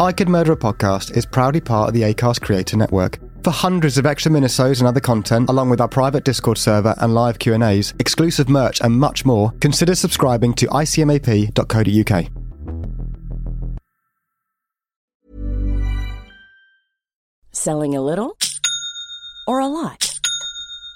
I Could Murder a Podcast is proudly part of the ACAST Creator Network. For hundreds of extra minisodes and other content, along with our private Discord server and live Q&As, exclusive merch and much more, consider subscribing to icmap.co.uk. Selling a little or a lot?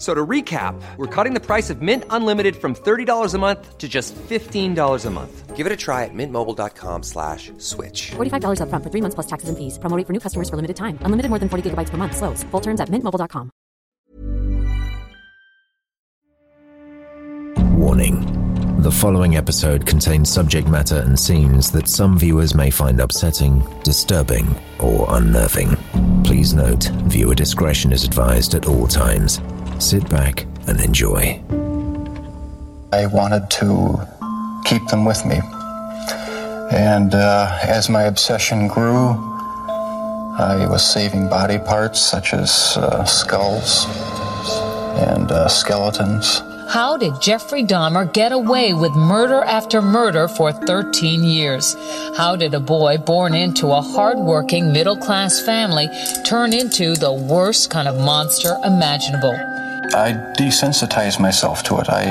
So to recap, we're cutting the price of Mint Unlimited from $30 a month to just $15 a month. Give it a try at mintmobile.com slash switch. $45 upfront for three months plus taxes and fees. Promoting for new customers for limited time. Unlimited more than 40 gigabytes per month. Slows. Full terms at mintmobile.com. Warning. The following episode contains subject matter and scenes that some viewers may find upsetting, disturbing, or unnerving. Please note, viewer discretion is advised at all times. Sit back and enjoy. I wanted to keep them with me. And uh, as my obsession grew, I was saving body parts such as uh, skulls and uh, skeletons. How did Jeffrey Dahmer get away with murder after murder for 13 years? How did a boy born into a hardworking middle class family turn into the worst kind of monster imaginable? I desensitized myself to it. I,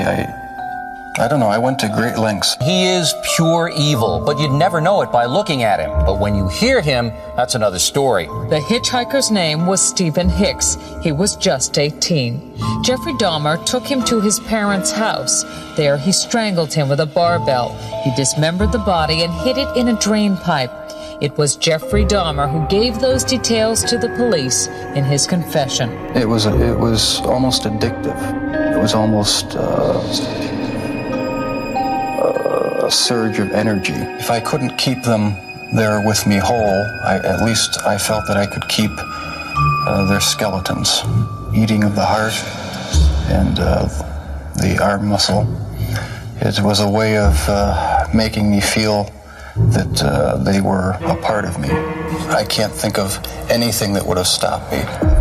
I, I don't know. I went to great lengths. He is pure evil, but you'd never know it by looking at him. But when you hear him, that's another story. The hitchhiker's name was Steven Hicks. He was just 18. Jeffrey Dahmer took him to his parents' house. There, he strangled him with a barbell. He dismembered the body and hid it in a drain pipe. It was Jeffrey Dahmer who gave those details to the police in his confession. It was it was almost addictive. It was almost uh, a surge of energy. If I couldn't keep them there with me whole, I, at least I felt that I could keep uh, their skeletons. Eating of the heart and uh, the arm muscle. It was a way of uh, making me feel that uh, they were a part of me. I can't think of anything that would have stopped me.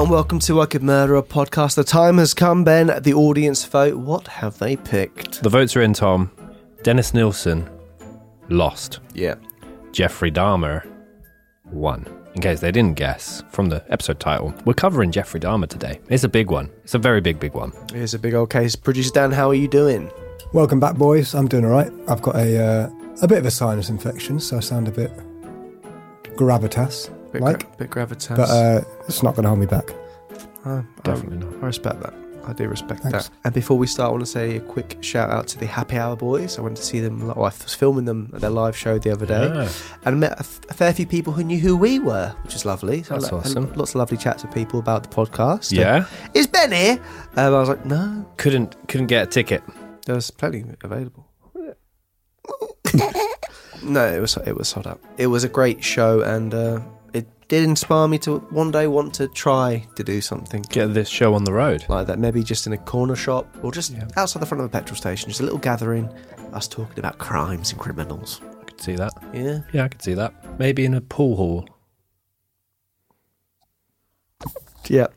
And welcome to I Could Murder a podcast. The time has come, Ben. The audience vote. What have they picked? The votes are in, Tom. Dennis Nilsen, lost. Yeah. Jeffrey Dahmer, won. In case they didn't guess from the episode title, we're covering Jeffrey Dahmer today. It's a big one. It's a very big, big one. Here's a big old case. Producer Dan, how are you doing? Welcome back, boys. I'm doing all right. I've got a uh, a bit of a sinus infection, so I sound a bit gravitas Bit, like, gra- bit gravitas. but uh, it's not going to hold me back. Uh, Definitely I, not. I respect that. I do respect Thanks. that. And before we start, I want to say a quick shout out to the Happy Hour Boys. I went to see them. Well, I was filming them at their live show the other day, Yeah. and met a, f- a fair few people who knew who we were, which is lovely. So That's I lo- awesome. Lots of lovely chats with people about the podcast. Yeah, is Ben here? Um, I was like, no, couldn't couldn't get a ticket. there was plenty available. no, it was it was sold out. It was a great show, and uh, it did inspire me to one day want to try to do something Get this show on the road. like that. Maybe just in a corner shop or just outside the front of a petrol station, just a little gathering, us talking about crimes and criminals. I could see that. Yeah, Yeah, I could see that. Maybe in a pool hall. yeah.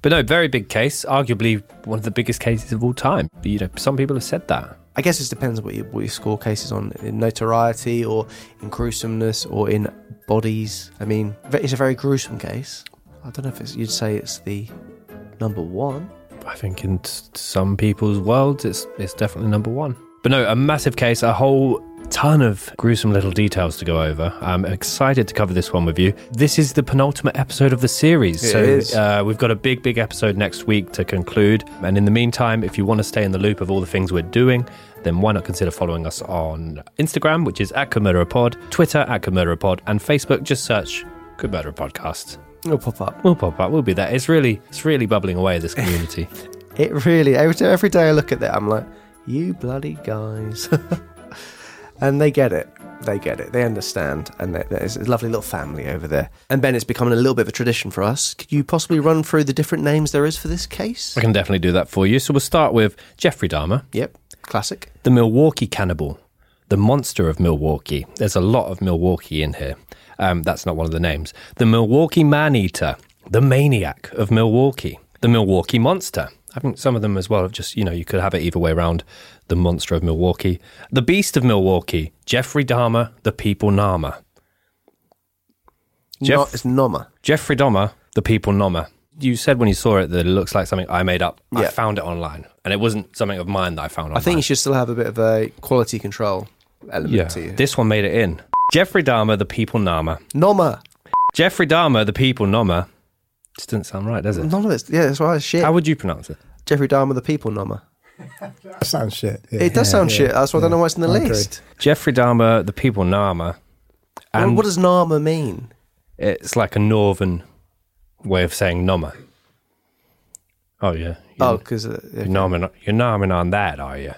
But no, very big case. Arguably one of the biggest cases of all time. You know, some people have said that. I guess it depends what you, what score cases on in notoriety or in gruesomeness or in bodies. I mean, it's a very gruesome case. I don't know if it's, you'd say it's the number one. I think in some people's worlds, it's it's definitely number one. But no, a massive case, a whole ton of gruesome little details to go over. I'm excited to cover this one with you. This is the penultimate episode of the series. It so. Uh, we've got a big, big episode next week to conclude. And in the meantime, if you want to stay in the loop of all the things we're doing, then why not consider following us on Instagram, which is at Pod, Twitter at Pod, and Facebook, just search Could Murder a Podcast. It'll pop up. We'll pop up. We'll be there. It's really, it's really bubbling away. This community. It really every every day I look at that, I'm like, you bloody guys, and they get it. They get it. They understand, and there's a lovely little family over there. And Ben, it's becoming a little bit of a tradition for us. Could you possibly run through the different names there is for this case? I can definitely do that for you. So we'll start with Jeffrey Dahmer. Yep, classic. The Milwaukee Cannibal, the monster of Milwaukee. There's a lot of Milwaukee in here. Um, that's not one of the names. The Milwaukee Man Eater, the maniac of Milwaukee, the Milwaukee Monster. I think some of them as well. have Just you know, you could have it either way around. The monster of Milwaukee, the beast of Milwaukee, Jeffrey Dahmer, the people Nama. Jeff- No, it's Noma. Jeffrey Dahmer, the people Nama. You said when you saw it that it looks like something I made up. I found it online, and it wasn't something of mine that I found online. I think you should still have a bit of a quality control element Yeah, to you. this one made it in. Jeffrey Dahmer, the people Nama. Noma. Jeffrey Dahmer, the people Nama. Just doesn't sound right, does it? None of this. Yeah, that's right. Shit. How would you pronounce it? Jeffrey Dahmer, the people Noma. That sounds shit. Yeah, it does yeah, sound yeah, shit. That's why I don't know why it's in the I agree. list. Jeffrey Dahmer, the people Nama. Well, And what does Nama mean? it's like a northern way of saying Nama. Oh yeah. You're, Oh, because uh, you're, nomming, you're nomming on that, are you?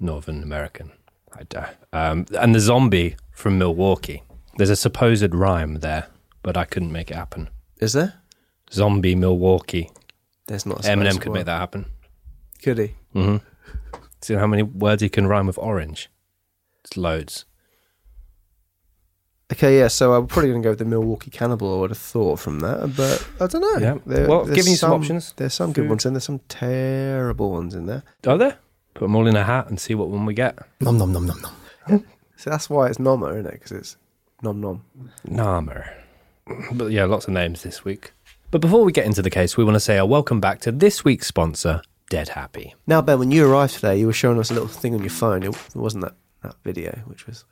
Northern American. I dare. Um, and the zombie from Milwaukee. There's a supposed rhyme there, but I couldn't make it happen. Is there? Zombie Milwaukee. There's not. A Eminem supposed could one. make that happen. Could he? Mm-hmm. See how many words he can rhyme with orange? It's loads. Okay, yeah. So I'm probably going to go with the Milwaukee Cannibal. I would have thought from that, but I don't know. Yeah. There- Well, there's giving you some options. There's some good ones in. There's some terrible ones in there. Are there? Put them all in a hat and see what one we get. Nom nom nom nom nom. So that's why it's Noma, isn't it? Because it's nom nom. Namer. But yeah, lots of names this week. But before we get into the case, we want to say a welcome back to this week's sponsor, Dead Happy. Now, Ben, when you arrived today, you were showing us a little thing on your phone. It wasn't that, that video, which was.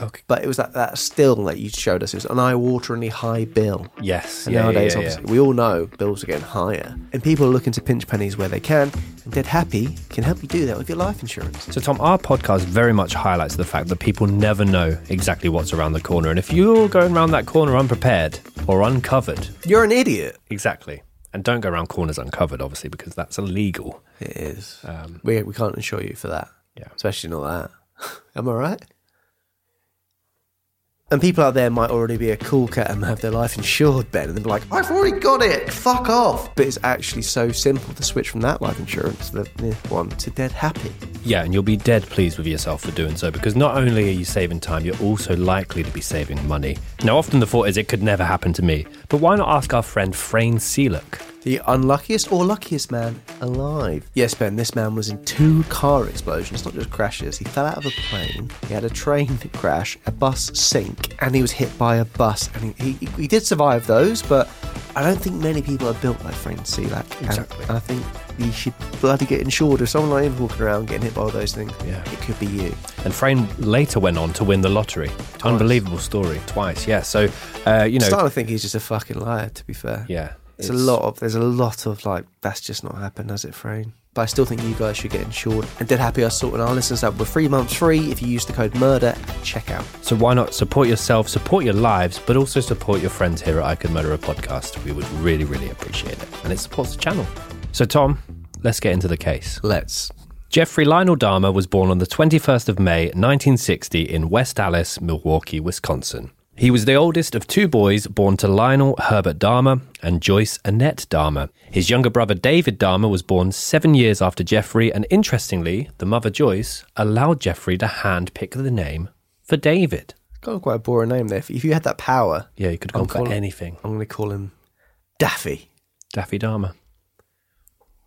Okay. But it was that, that still that you showed us. It was an eye-wateringly high bill. Yes. And yeah, nowadays, yeah, yeah, obviously, we all know bills are getting higher, and people are looking to pinch pennies where they can. And Dead Happy can help you do that with your life insurance. So, Tom, our podcast very much highlights the fact that people never know exactly what's around the corner. And if you're going around that corner unprepared or uncovered, You're an idiot. exactly. And don't go around corners uncovered, obviously, because that's illegal. It is. Um, we we can't insure you for that. Yeah. especially not that. Am I right? And people out there might already be a cool cat and have their life insured, Ben, and they'll be like, "I've already got it. Fuck off!" But it's actually so simple to switch from that life insurance, the one, to Dead Happy. Yeah, and you'll be dead pleased with yourself for doing so because not only are you saving time, you're also likely to be saving money. Now, often the thought is it could never happen to me, but why not ask our friend Frane Selak? The unluckiest or luckiest man alive. Yes, Ben, this man was in two car explosions, not just crashes. He fell out of a plane, he had a train crash, a bus sink, and he was hit by a bus. And he, he, he did survive those, but I don't think many people are built like Frank Selak. And Exactly. I think you should bloody get insured. If someone like him walking around getting hit by all those things, Yeah. it could be you. And Frane later went on to win the lottery. Unbelievable story, twice. Yeah, so uh, you know, I'm starting to think he's just a fucking liar, to be fair. yeah, It's, a lot of there's a lot of like that's just not happened, has it, Frane? But I still think you guys should get insured. And Dead Happy are sorting our listeners out with three months free if you use the code murder at checkout. So why not support yourself, support your lives, but also support your friends here at I Could Murder a Podcast? We would really, really appreciate it, and it supports the channel. So Tom, let's get into the case. Let's. Jeffrey Lionel Dahmer was born on the 21st of May 1960 in West Allis, Milwaukee, Wisconsin. He was the oldest of two boys born to Lionel Herbert Dahmer and Joyce Annette Dahmer. His younger brother David Dahmer was born seven years after Jeffrey, and interestingly, the mother Joyce allowed Jeffrey to handpick the name for David. Got quite a boring name there. If you had that power, Yeah, you could have gone for anything. I'm going to call him Daffy. Daffy Dahmer.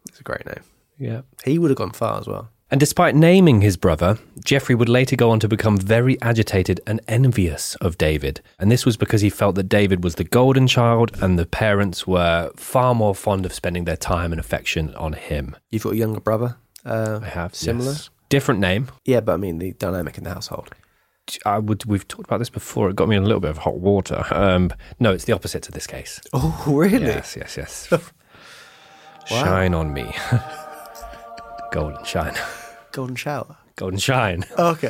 It's a great name. Yeah. He would have gone far as well. And despite naming his brother, Jeffrey would later go on to become very agitated and envious of David. And this was because he felt that David was the golden child and the parents were far more fond of spending their time and affection on him. You've got a younger brother. Uh, I have similar. yes. Different name. Yeah, but I mean the dynamic in the household. I would. We've talked about this before. It got me in a little bit of hot water. Um, no, it's the opposite to this case. Oh, really? Yes, yes, yes. Shine on me, golden shine, Golden shower. golden shine. Oh, okay.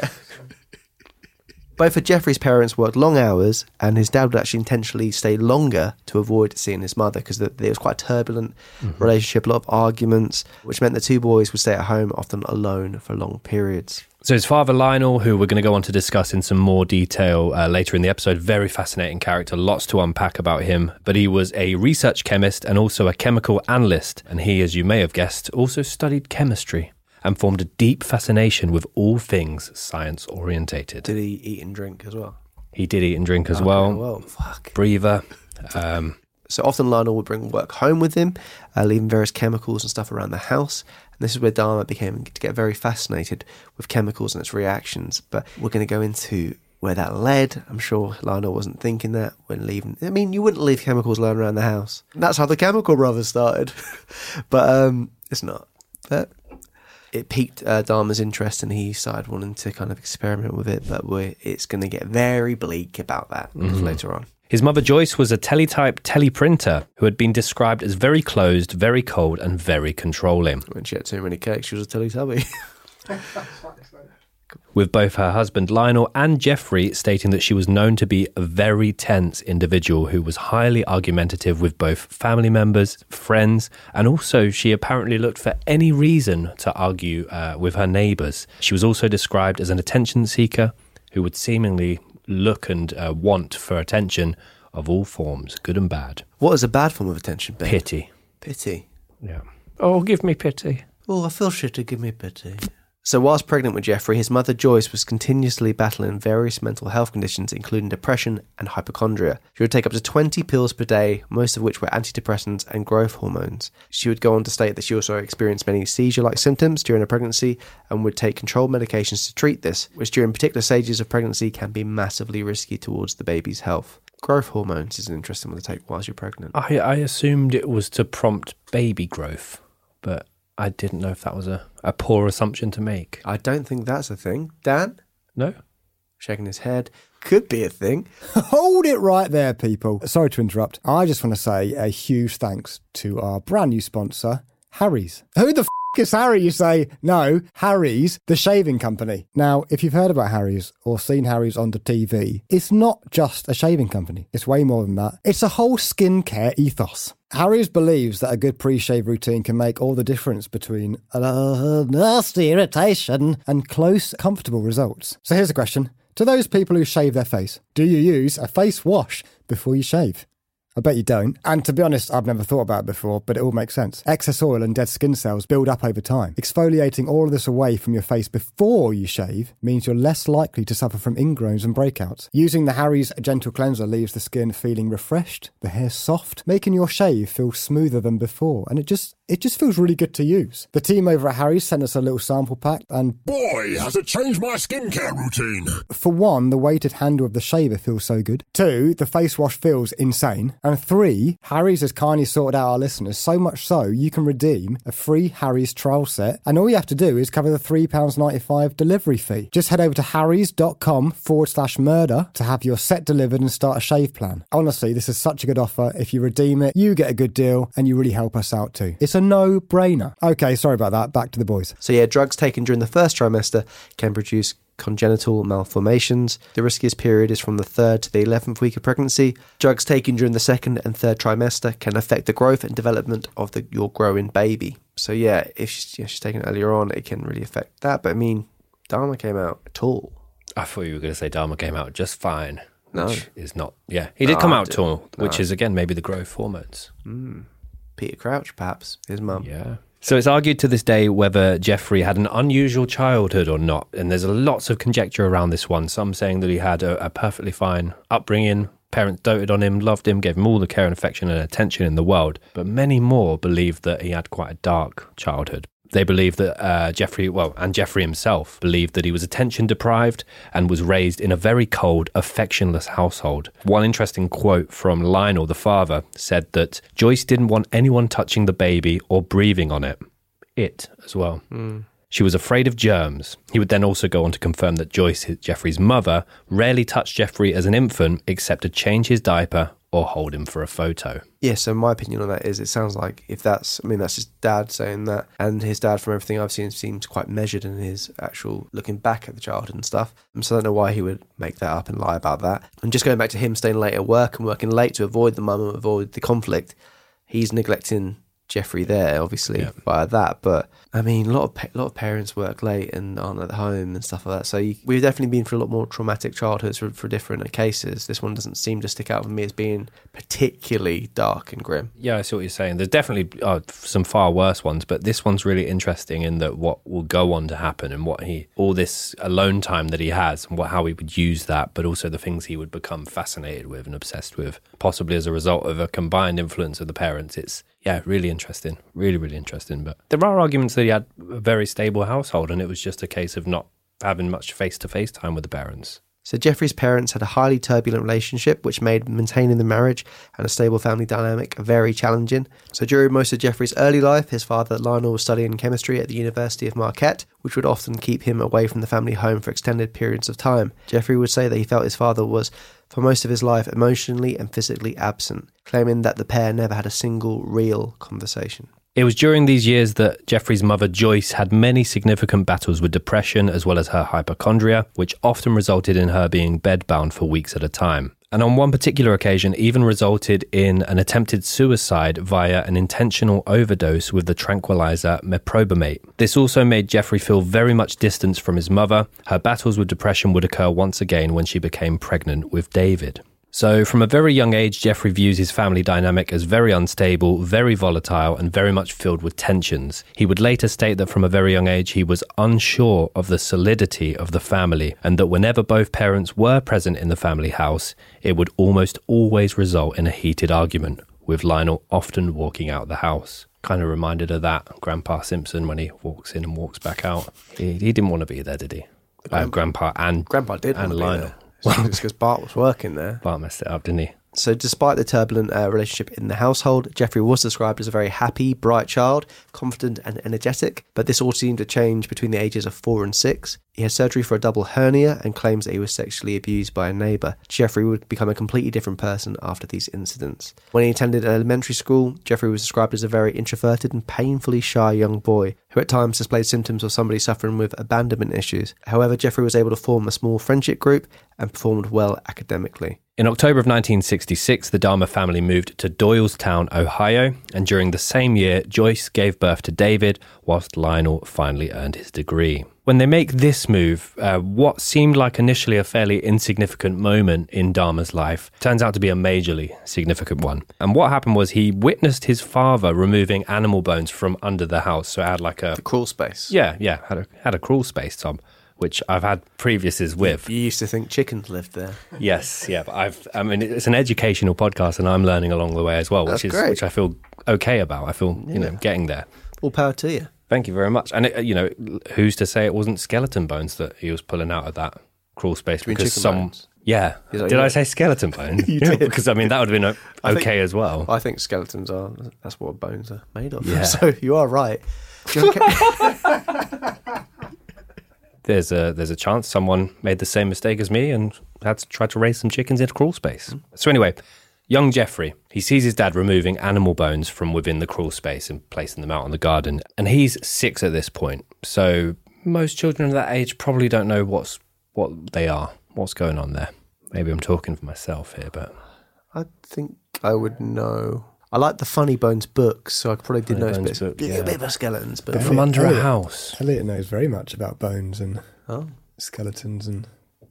Both of Jeffrey's parents worked long hours, and his dad would actually intentionally stay longer to avoid seeing his mother because there was quite a turbulent mm-hmm. relationship, a lot of arguments, which meant the two boys would stay at home, often alone for long periods. So his father Lionel, who we're going to go on to discuss in some more detail uh, later in the episode, very fascinating character, lots to unpack about him. But he was a research chemist and also a chemical analyst, and he, as you may have guessed, also studied chemistry and formed a deep fascination with all things science orientated. Did he eat and drink as well? He did eat and drink as Okay, well. well, fuck. Breather. Um, So often Lionel would bring work home with him, uh, leaving various chemicals and stuff around the house. And this is where Dahmer became to get very fascinated with chemicals and its reactions. But we're going to go into where that led. I'm sure Lionel wasn't thinking that when leaving. I mean, you wouldn't leave chemicals lying around the house. That's how the Chemical Brothers started. but um, it's not. But it piqued uh, Dahmer's interest, and he started wanting to kind of experiment with it. But we're, it's going to get very bleak about that Mhm. later on. His mother Joyce was a teletype teleprinter who had been described as very closed, very cold, and very controlling. When she had too many cakes, she was a Teletubby. With both her husband Lionel and Jeffrey stating that she was known to be a very tense individual who was highly argumentative with both family members, friends, and also she apparently looked for any reason to argue uh, with her neighbours. She was also described as an attention seeker who would seemingly look and uh, want for attention of all forms, good and bad. What is a bad form of attention, Ben? Pity. Pity. Yeah. Oh, give me pity. Oh, I feel shit to give me pity. So, whilst pregnant with Jeffrey, his mother Joyce was continuously battling various mental health conditions, including depression and hypochondria. She would take up to 20 pills per day, most of which were antidepressants and growth hormones. She would go on to state that she also experienced many seizure like symptoms during her pregnancy and would take controlled medications to treat this, which during particular stages of pregnancy can be massively risky towards the baby's health. Growth hormones is an interesting one to take whilst you're pregnant. I, I assumed it was to prompt baby growth, but I didn't know if that was a, a poor assumption to make. I don't think that's a thing. Dan? No? Shaking his head. Could be a thing. Hold it right there, people. Sorry to interrupt. I just want to say a huge thanks to our brand new sponsor, Harry's. Who the f is Harry? You say, no, Harry's, the shaving company. Now, if you've heard about Harry's or seen Harry's on the TV, it's not just a shaving company. It's way more than that. It's a whole skincare ethos. Harry's believes that a good pre-shave routine can make all the difference between a nasty irritation and close, comfortable results. So here's a question. To those people who shave their face, do you use a face wash before you shave? I bet you don't. And to be honest, I've never thought about it before, but it all makes sense. Excess oil and dead skin cells build up over time. Exfoliating all of this away from your face before you shave means you're less likely to suffer from ingrowns and breakouts. Using the Harry's Gentle Cleanser leaves the skin feeling refreshed, the hair soft, making your shave feel smoother than before, and it just it just feels really good to use. The team over at Harry's sent us a little sample pack, and Boy, has it changed my skincare routine. for one, the weighted handle of the shaver feels so good. Two, the face wash feels insane. And three, Harry's has kindly sorted out our listeners so much so you can redeem a free Harry's trial set. And all you have to do is cover the £3.95 delivery fee. Just head over to harrys.com forward slash murder to have your set delivered and start a shave plan. Honestly, this is such a good offer. If you redeem it, you get a good deal and you really help us out too. It's a no brainer. Okay, sorry about that. Back to the boys. So, yeah, drugs taken during the first trimester can produce congenital malformations. The riskiest period is from the third to the 11th week of pregnancy. Drugs taken during the second and third trimester can affect the growth and development of the, your growing baby. So, yeah, if she's, yeah, she's taken it earlier on, it can really affect that. But I mean, Dahmer came out tall. I thought you were going to say Dahmer came out just fine. No. Which is not. Yeah. He did No, come out didn't. tall, which is, again, maybe the growth hormones. Mm. Peter Crouch, perhaps, his mum. Yeah. So it's argued to this day whether Jeffrey had an unusual childhood or not. And there's lots of conjecture around this one. Some saying that he had a, a perfectly fine upbringing, Parents doted on him, loved him, gave him all the care and affection and attention in the world. But many more believe that he had quite a dark childhood. They believed that uh, Jeffrey, well, and Jeffrey himself believed that he was attention deprived and was raised in a very cold, affectionless household. One interesting quote from Lionel, the father, said that Joyce didn't want anyone touching the baby or breathing on it. It as well. She was afraid of germs. He would then also go on to confirm that Joyce, Jeffrey's mother, rarely touched Jeffrey as an infant except to change his diaper or hold him for a photo. Yeah, so my opinion on that is it sounds like if that's, I mean, that's his dad saying that, and his dad, from everything I've seen, seems quite measured in his actual looking back at the childhood and stuff. And so I don't know why he would make that up and lie about that. And just going back to him staying late at work and working late to avoid the mum and avoid the conflict, he's neglecting Jeffrey there, obviously, by that. But I mean, a lot of pa- lot of parents work late and aren't at home and stuff like that. So you, we've definitely been through a lot more traumatic childhoods for, for different cases. This one doesn't seem to stick out for me as being particularly dark and grim. Yeah, I see what you're saying. There's definitely uh, some far worse ones, but this one's really interesting in that what will go on to happen and what he, all this alone time that he has, and what how he would use that, but also the things he would become fascinated with and obsessed with, possibly as a result of a combined influence of the parents. It's yeah, really interesting, really really interesting. But there are arguments that he had a very stable household, and it was just a case of not having much face to face time with the parents. So Jeffrey's parents had a highly turbulent relationship, which made maintaining the marriage and a stable family dynamic very challenging. So during most of Jeffrey's early life, his father Lionel was studying chemistry at the University of Marquette, which would often keep him away from the family home for extended periods of time. Jeffrey would say that he felt his father was, for most of his life, emotionally and physically absent, claiming that the pair never had a single real conversation. It was during these years that Jeffrey's mother Joyce had many significant battles with depression as well as her hypochondria, which often resulted in her being bedbound for weeks at a time. And on one particular occasion, even resulted in an attempted suicide via an intentional overdose with the tranquilizer meprobamate. This also made Jeffrey feel very much distanced from his mother. Her battles with depression would occur once again when she became pregnant with David. So, from a very young age, Jeffrey views his family dynamic as very unstable, very volatile, and very much filled with tensions. He would later state that from a very young age, he was unsure of the solidity of the family, and that whenever both parents were present in the family house, it would almost always result in a heated argument, with Lionel often walking out the house. Kind of reminded of that Grandpa Simpson when he walks in and walks back out. He, he didn't want to be there, did he? Uh, Grandpa and Grandpa did and want to be Lionel. Well, it's because Bart was working there. Bart messed it up, didn't he? So, despite the turbulent uh, relationship in the household, Jeffrey was described as a very happy, bright child, confident and energetic. But this all seemed to change between the ages of four and six. He had surgery for a double hernia and claims that he was sexually abused by a neighbour. Jeffrey would become a completely different person after these incidents. When he attended elementary school, Jeffrey was described as a very introverted and painfully shy young boy who at times displayed symptoms of somebody suffering with abandonment issues. However, Jeffrey was able to form a small friendship group and performed well academically. In October of 1966, the Dahmer family moved to Doylestown, Ohio, and during the same year, Joyce gave birth to David, whilst Lionel finally earned his degree. When they make this move, uh, what seemed like initially a fairly insignificant moment in Dahmer's life turns out to be a majorly significant one. And what happened was he witnessed his father removing animal bones from under the house. So it had like a crawl space. Yeah, yeah, had a had a crawl space, Tom, which I've had previouses with. You used to think chickens lived there. Yes, yeah, but I've. I mean, it's an educational podcast, and I'm learning along the way as well, which That's is great. which I feel okay about. I feel you know getting there. All power to you. Thank you very much. And it, you know, who's to say it wasn't skeleton bones that he was pulling out of that crawl space? because some, bones? yeah. Did. I say skeleton bones? You Yeah, did. because I mean that would have been o- I think- okay as well. I think skeletons are. That's what bones are made of. Yeah. So you are right. Do you wanna ca- There's a there's a chance someone made the same mistake as me and had to try to raise some chickens in a crawl space. So anyway, young Jeffrey, he sees his dad removing animal bones from within the crawl space and placing them out in the garden, and he's six at this point. So most children of that age probably don't know what's what they are, what's going on there. Maybe I'm talking for myself here, but I think I would know. I like the Funny Bones books, so I probably did know Bones bits, book, a bit of skeletons, but But from under a house. Elliot knows very much about bones and Oh. skeletons and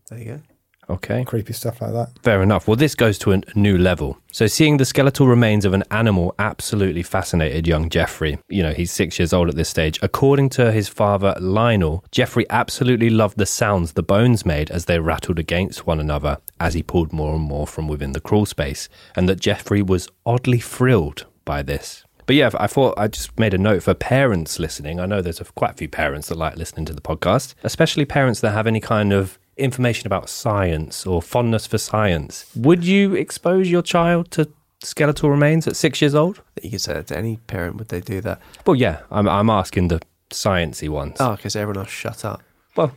there you go. Okay. Creepy stuff like that. Fair enough. Well, this goes to a new level. So, seeing the skeletal remains of an animal absolutely fascinated young Jeffrey. You know, he's six years old at this stage. According to his father, Lionel, Jeffrey absolutely loved the sounds the bones made as they rattled against one another as he pulled more and more from within the crawl space, and that Jeffrey was oddly thrilled by this. But yeah, I thought I just made a note for parents listening. I know there's a, quite a few parents that like listening to the podcast, especially parents that have any kind of information about science or fondness for science. Would you expose your child to skeletal remains at six years old? You could say that to any parent, would they do that? Well, yeah, I'm, I'm asking the sciencey ones. Oh, because everyone else shut up. Well,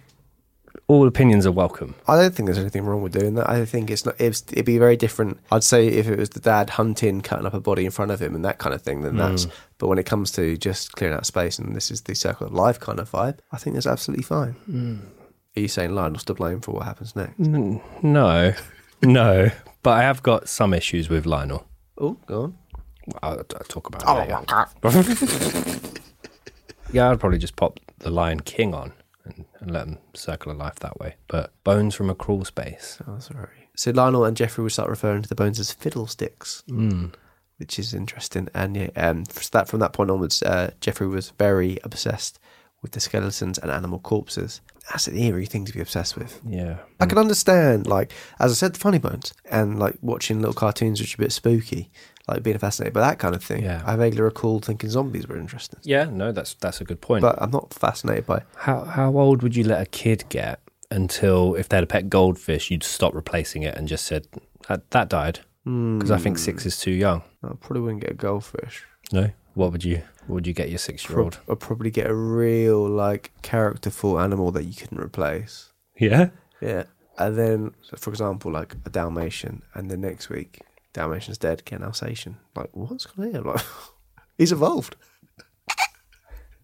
all opinions are welcome. I don't think there's anything wrong with doing that. I think it's not. It's, it'd be very different. I'd say if it was the dad hunting, cutting up a body in front of him, and that kind of thing, then that's. Mm. But when it comes to just clearing out space and this is the circle of life kind of vibe, I think that's absolutely fine. Mm. Are you saying Lionel's to blame for what happens next? N- no, no. But I have got some issues with Lionel. Oh, go on. I'll, I'll talk about it later. yeah, I'd probably just pop the Lion King on and, and let them circle a life that way. But bones from a crawl space. Oh, sorry. So Lionel and Jeffrey would start referring to the bones as fiddlesticks, Mm. which is interesting. And yeah, um, from that from that point onwards, uh, Jeffrey was very obsessed with the skeletons and animal corpses. That's an eerie thing to be obsessed with. Yeah. I can understand, like as I said, the funny bones and like watching little cartoons which are a bit spooky, like being fascinated by that kind of thing. Yeah. I vaguely recall thinking zombies were interesting, Yeah, no, that's that's a good point. but I'm not fascinated by. how how old would you let a kid get until if they had a pet goldfish, you'd stop replacing it and just said that that died? Because I think six hmm. is too young. I probably wouldn't get a goldfish. No, what would you what would you get your six year old? I'd probably get a real like characterful animal that you couldn't replace. Yeah. Yeah. And then, so for example, like a Dalmatian, and then next week, Dalmatian's dead, get an Alsatian. Like, what's going on here? Like, he's evolved.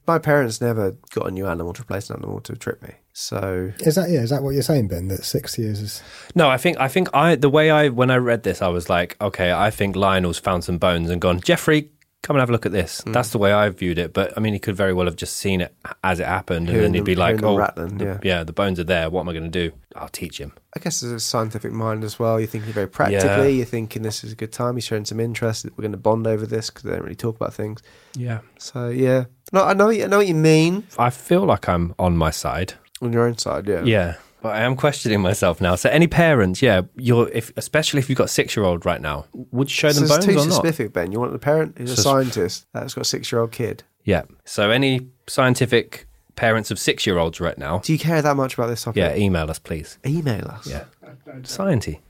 My parents never got a new animal to replace an animal to trip me. So, Is that yeah? Is that what you're saying, Ben? That six years is No, I think I think I the way I when I read this, I was like, okay, I think Lionel's found some bones and gone, Jeffrey, come and have a look at this. Hmm. That's the way I viewed it. But I mean, he could very well have just seen it as it happened, and Hearing then he'd be like, oh, rattling, the- yeah. the bones are there. What am I going to do? I'll teach him. I guess there's a scientific mind as well. You're thinking very practically. Yeah. You're thinking this is a good time. He's showing some interest. We're going to bond over this because they don't really talk about things. Yeah, So, yeah. No, I know, I know what you mean I feel like I'm on my side. on your own side. Yeah. Yeah. But I am questioning myself now. So, any parents, yeah, you're if especially if you've got six year old right now, would you show So them bones too or not? specific, Ben. You want the parent who's a scientist that's got a six year old kid. Yeah. So, any scientific parents of six year olds right now, Do you care that much about this topic? yeah, email us, please. Email us. Yeah. Sciency.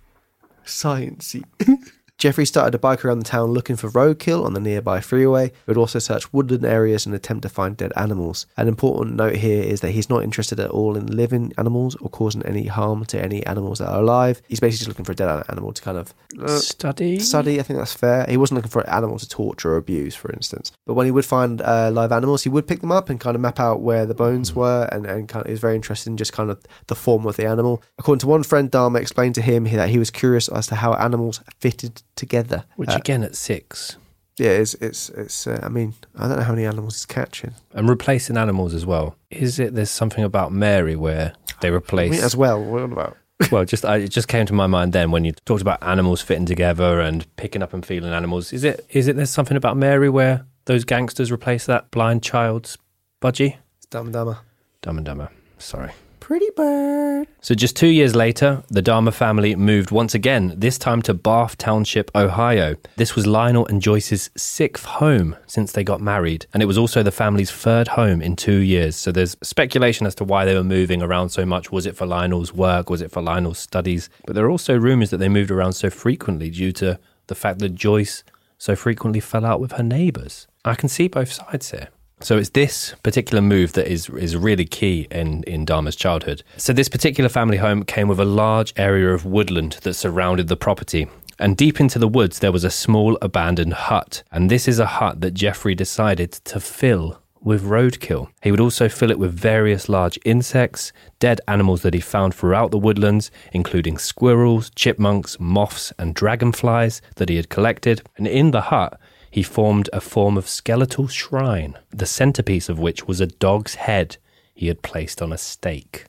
Sciencey. Jeffrey started to bike around the town looking for roadkill on the nearby freeway. He would also search woodland areas and attempt to find dead animals. An important note here is that he's not interested at all in living animals or causing any harm to any animals that are alive. He's basically just looking for a dead animal to kind of uh, Study. study. I think that's fair. He wasn't looking for an animal to torture or abuse, for instance. But when he would find uh, live animals, he would pick them up and kind of map out where the bones were, and, and kind of, he was very interested in just kind of the form of the animal. According to one friend, Dahmer explained to him that he was curious as to how animals fitted together. Which Uh, again at six. yeah, it's it's it's. Uh, I mean, I don't know how many animals he's catching. And replacing animals as well. Is it there's something about Mary where they I replace mean, as well. What about? well, just I, it just came to my mind then when you talked about animals fitting together and picking up and feeling animals. Is it is it there's something about Mary where those gangsters replace that blind child's budgie? It's Dumb and Dumber. Dumb and Dumber. Sorry. Pretty bird. So just two years later, the Dahmer family moved once again, this time to Bath Township, Ohio. This was Lionel and Joyce's sixth home since they got married, and it was also the family's third home in two years. So there's speculation as to why they were moving around so much. Was it for Lionel's work? Was it for Lionel's studies? But there are also rumors that they moved around so frequently due to the fact that Joyce so frequently fell out with her neighbours. I can see both sides here. So it's this particular move that is is really key in in Dahmer's childhood. So this particular family home came with a large area of woodland that surrounded the property. And deep into the woods there was a small abandoned hut. And this is a hut that Jeffrey decided to fill with roadkill. He would also fill it with various large insects, dead animals that he found throughout the woodlands, including squirrels, chipmunks, moths, and dragonflies that he had collected. And in the hut, he formed a form of skeletal shrine, the centerpiece of which was a dog's head he had placed on a stake.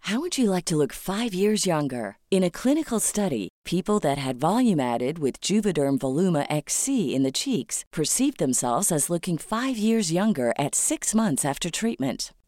How would you like to look five years younger? In a clinical study, people that had volume added with Juvederm Voluma XC in the cheeks perceived themselves as looking five years younger at six months after treatment.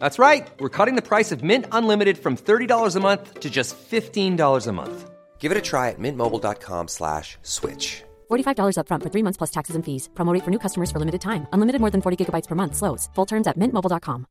That's right. We're cutting the price of Mint Unlimited from $30 a month to just $15 a month. Give it a try at mintmobile.com slash switch. $45 upfront for three months plus taxes and fees. Promote for new customers for limited time. Unlimited more than 40 gigabytes per month. Slows. Full terms at mintmobile.com.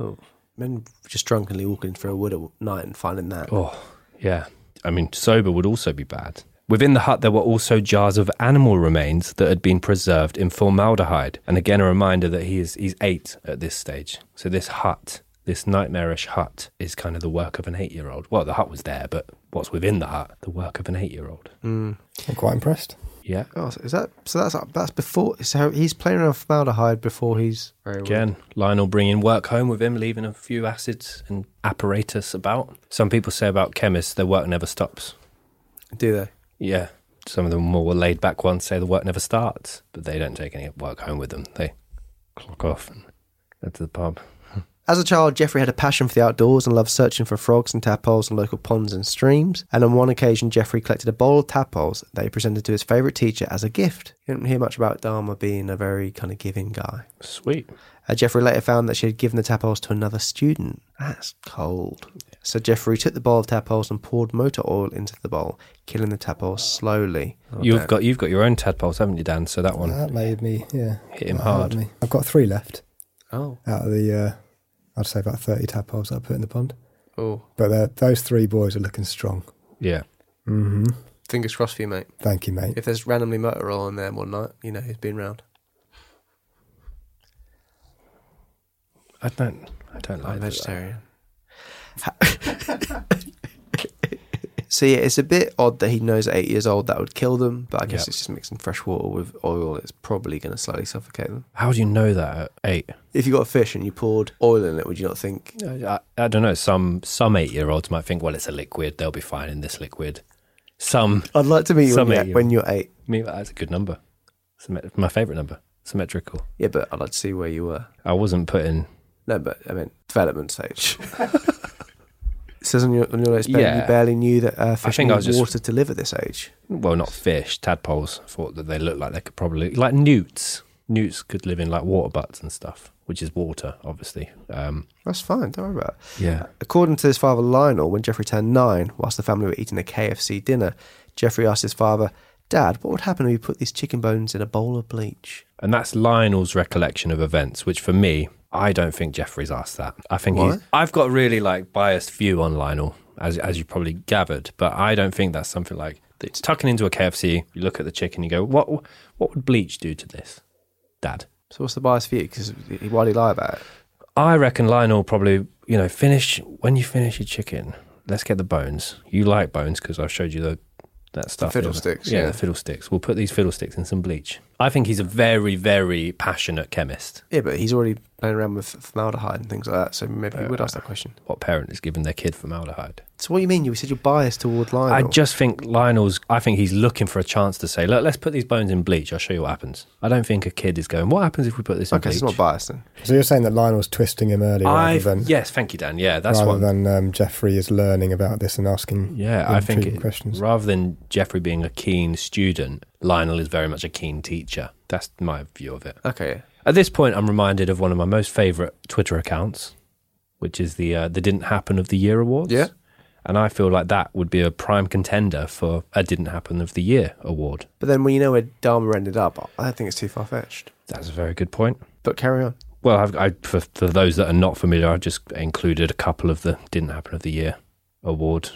Oh, men just drunkenly walking through a wood at night and finding that. Oh, yeah. I mean, sober would also be bad. Within the hut, there were also jars of animal remains that had been preserved in formaldehyde. And again, a reminder that he is he's eight at this stage. So this hut, this nightmarish hut, is kind of the work of an eight-year-old. Well, the hut was there, but what's within the hut? The work of an eight-year-old. Mm. I'm quite impressed. Yeah. Oh, so is that so? That's that's before. So he's playing around with formaldehyde before he's very Again, Lionel bringing work home with him, leaving a few acids and apparatus about. Some people say about chemists, their work never stops. Do they? Yeah. Some of the more laid back ones say the work never starts, but they don't take any work home with them. They clock off and go to the pub. As a child, Jeffrey had a passion for the outdoors and loved searching for frogs and tadpoles in local ponds and streams. And on one occasion, Jeffrey collected a bowl of tadpoles that he presented to his favourite teacher as a gift. You don't hear much about Dahmer being a very kind of giving guy. Sweet. Uh, Jeffrey later found that she had given the tadpoles to another student. That's cold. So Jeffrey took the bowl of tadpoles and poured motor oil into the bowl, killing the tadpoles slowly. Oh, You've no. got you've got your own tadpoles, haven't you, Dan? So that one That made me, yeah. hit him hard. me. I've got three left Oh. out of the, uh, I'd say about 30 tadpoles that I put in the pond. Oh. But uh, those three boys are looking strong. Yeah. hmm Fingers crossed for you, mate. Thank you, mate. If there's randomly motor oil in there one night, you know he's been round. I don't I don't like I'm that. so yeah, it's a bit odd that he knows at eight years old that would kill them, but I guess Yep. it's just mixing fresh water with oil. It's probably going to slightly suffocate them. How do you know that at eight? If you got a fish and you poured oil in it, would you not think? I, I don't know. Some some eight year olds might think, well, it's a liquid. They'll be fine in this liquid. Some I'd like to meet you some when you're, when you're eight. Me, that's a good number. Symmet- my favourite number. Symmetrical. Yeah, but I'd like to see where you were. I wasn't putting. No, but I mean development stage. it says on your on your notes, Yeah. you barely knew that uh, fish think I was just- water to live at this age. Well, not fish, tadpoles. Thought that they looked like they could probably like newts. Newts could live in like water butts and stuff, which is water, obviously. Um, That's fine. Don't worry about it. yeah. According to his father Lionel, when Jeffrey turned nine, whilst the family were eating a KFC dinner, Jeffrey asked his father, Dad, what would happen if we put these chicken bones in a bowl of bleach? And that's Lionel's recollection of events, which for me, I don't think Jeffrey's asked that. I think he's, I've got a really like biased view on Lionel, as as you probably gathered, but I don't think that's something like it's tucking into a KFC. You look at the chicken, you go, what what would bleach do to this, Dad? So what's the bias for you? Because why do you lie about it? I reckon Lionel probably, you know, finish when you finish your chicken. Let's get the bones. You like bones because I've showed you the that stuff. the fiddlesticks, Yeah, yeah. the fiddlesticks. We'll put these fiddlesticks in some bleach. I think he's a very, very passionate chemist. Yeah, but he's already playing around with formaldehyde and things like that, so maybe he would ask that question. What parent is giving their kid formaldehyde? So what do you mean? You said you're biased toward Lionel. I just think Lionel's. I think he's looking for a chance to say, "Look, let's put these bones in bleach. I'll show you what happens." I don't think a kid is going, "What happens if we put this in okay, bleach?" so it's not biased then. So you're saying that Lionel's twisting him early rather I than yes, thank you, Dan. Yeah, that's rather what. than um, Jeffrey is learning about this and asking Yeah, I think intriguing it, questions. rather than Jeffrey being a keen student, Lionel is very much a keen teacher. That's my view of it. Okay. At this point, I'm reminded of one of my most favourite Twitter accounts, which is the uh, the Didn't Happen of the Year awards. Yeah. And I feel like that would be a prime contender for a Didn't Happen of the Year award. But then when you know where Dahmer ended up, I don't think it's too far fetched. That's a very good point. But carry on. Well, I've, I, for, for those that are not familiar, I've just included a couple of the Didn't Happen of the Year award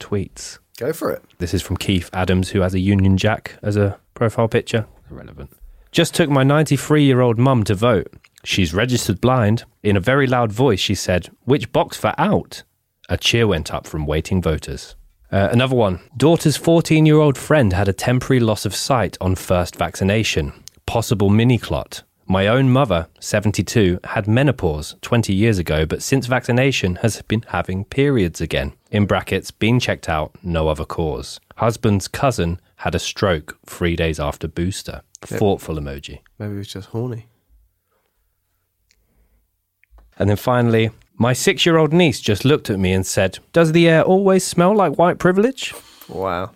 tweets. Go for it. This is from Keith Adams, who has a Union Jack as a profile picture. Irrelevant. Just took my 93 year old mum to vote. She's registered blind. In a very loud voice, she said, Which box for out? A cheer went up from waiting voters. Uh, another one. Daughter's 14 year old friend had a temporary loss of sight on first vaccination. Possible mini clot. My own mother, 72, had menopause 20 years ago, but since vaccination has been having periods again. In brackets, been checked out, no other cause. Husband's cousin had a stroke three days after booster. Yep. Thoughtful emoji. Maybe he was just horny. And then finally, my six year old niece just looked at me and said, Does the air always smell like white privilege? Wow.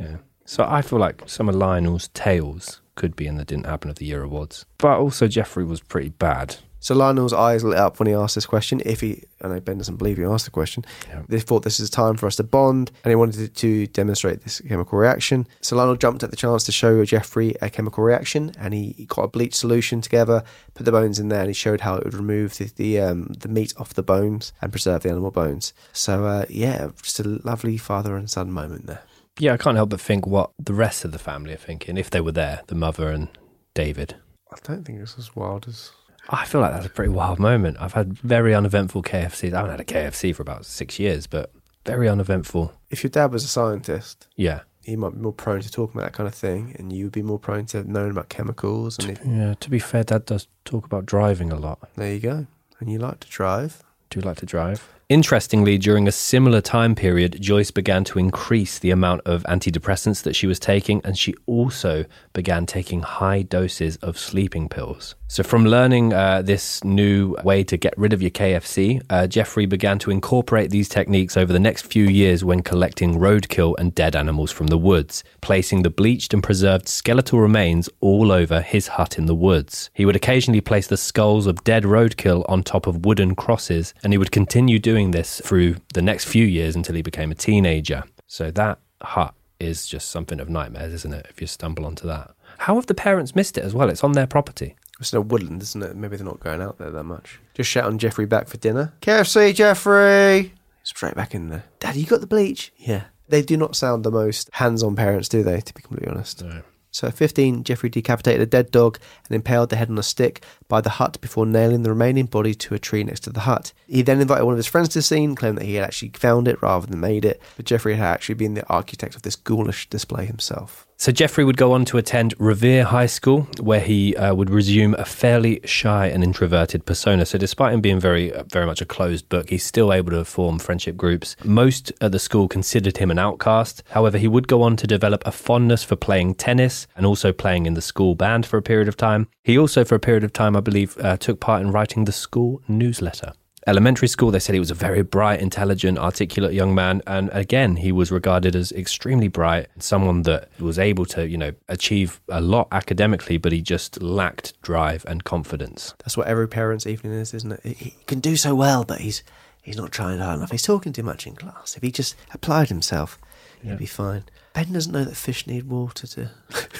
Yeah. So I feel like some of Lionel's tales could be in the Didn't Happen of the Year awards. But also, Jeffrey was pretty bad. So Lionel's eyes lit up when he asked this question. If he, I know Ben doesn't believe he asked the question. They thought this is a time for us to bond, and he wanted to demonstrate this chemical reaction. So Lionel jumped at the chance to show Jeffrey a chemical reaction, and he got a bleach solution together, put the bones in there, and he showed how it would remove the the, um, the meat off the bones and preserve the animal bones. So uh, yeah, just a lovely father and son moment there. Yeah, I can't help but think what the rest of the family are thinking if they were there, the mother and David. I don't think it's as wild as. I feel like that's a pretty wild moment. I've had very uneventful KFCs. I haven't had a KFC for about six years, but very uneventful. If your dad was a scientist, Yeah. he might be more prone to talking about that kind of thing, and you would be more prone to knowing about chemicals. And Yeah, to be fair, Dad does talk about driving a lot. there you go. And you like to drive. Do you like to drive? Interestingly, during a similar time period, Joyce began to increase the amount of antidepressants that she was taking, and she also began taking high doses of sleeping pills. So, from learning uh, this new way to get rid of your KFC, uh, Jeffrey began to incorporate these techniques over the next few years when collecting roadkill and dead animals from the woods, placing the bleached and preserved skeletal remains all over his hut in the woods. He would occasionally place the skulls of dead roadkill on top of wooden crosses, and he would continue doing this through the next few years until he became a teenager. So that hut is just something of nightmares, isn't it? If you stumble onto that. How have the parents missed it as well? It's on their property. It's no woodland, isn't it? Maybe they're not going out there that much. Just shout on Jeffrey back for dinner. KFC, Jeffrey! Straight back in there. Dad, you got the bleach? Yeah. They do not sound the most hands on parents, do they, to be completely honest? No. So at 15, Jeffrey decapitated a dead dog and impaled the head on a stick by the hut before nailing the remaining body to a tree next to the hut. He then invited one of his friends to the scene, claimed that he had actually found it rather than made it, but Jeffrey had actually been the architect of this ghoulish display himself. So Jeffrey would go on to attend Revere High School, where he uh, would resume a fairly shy and introverted persona. So despite him being very, uh, very much a closed book, he's still able to form friendship groups. Most at the school considered him an outcast. However, he would go on to develop a fondness for playing tennis and also playing in the school band for a period of time. He also, for a period of time, I believe, uh, took part in writing the school newsletter. Elementary school, they said he was a very bright, intelligent, articulate young man. And again, he was regarded as extremely bright, someone that was able to, you know, achieve a lot academically, but he just lacked drive and confidence. That's what every parent's evening is, isn't it? He, can do so well, but he's he's not trying hard enough. He's talking too much in class. If he just applied himself, he'd be fine. Ben doesn't know that fish need water to.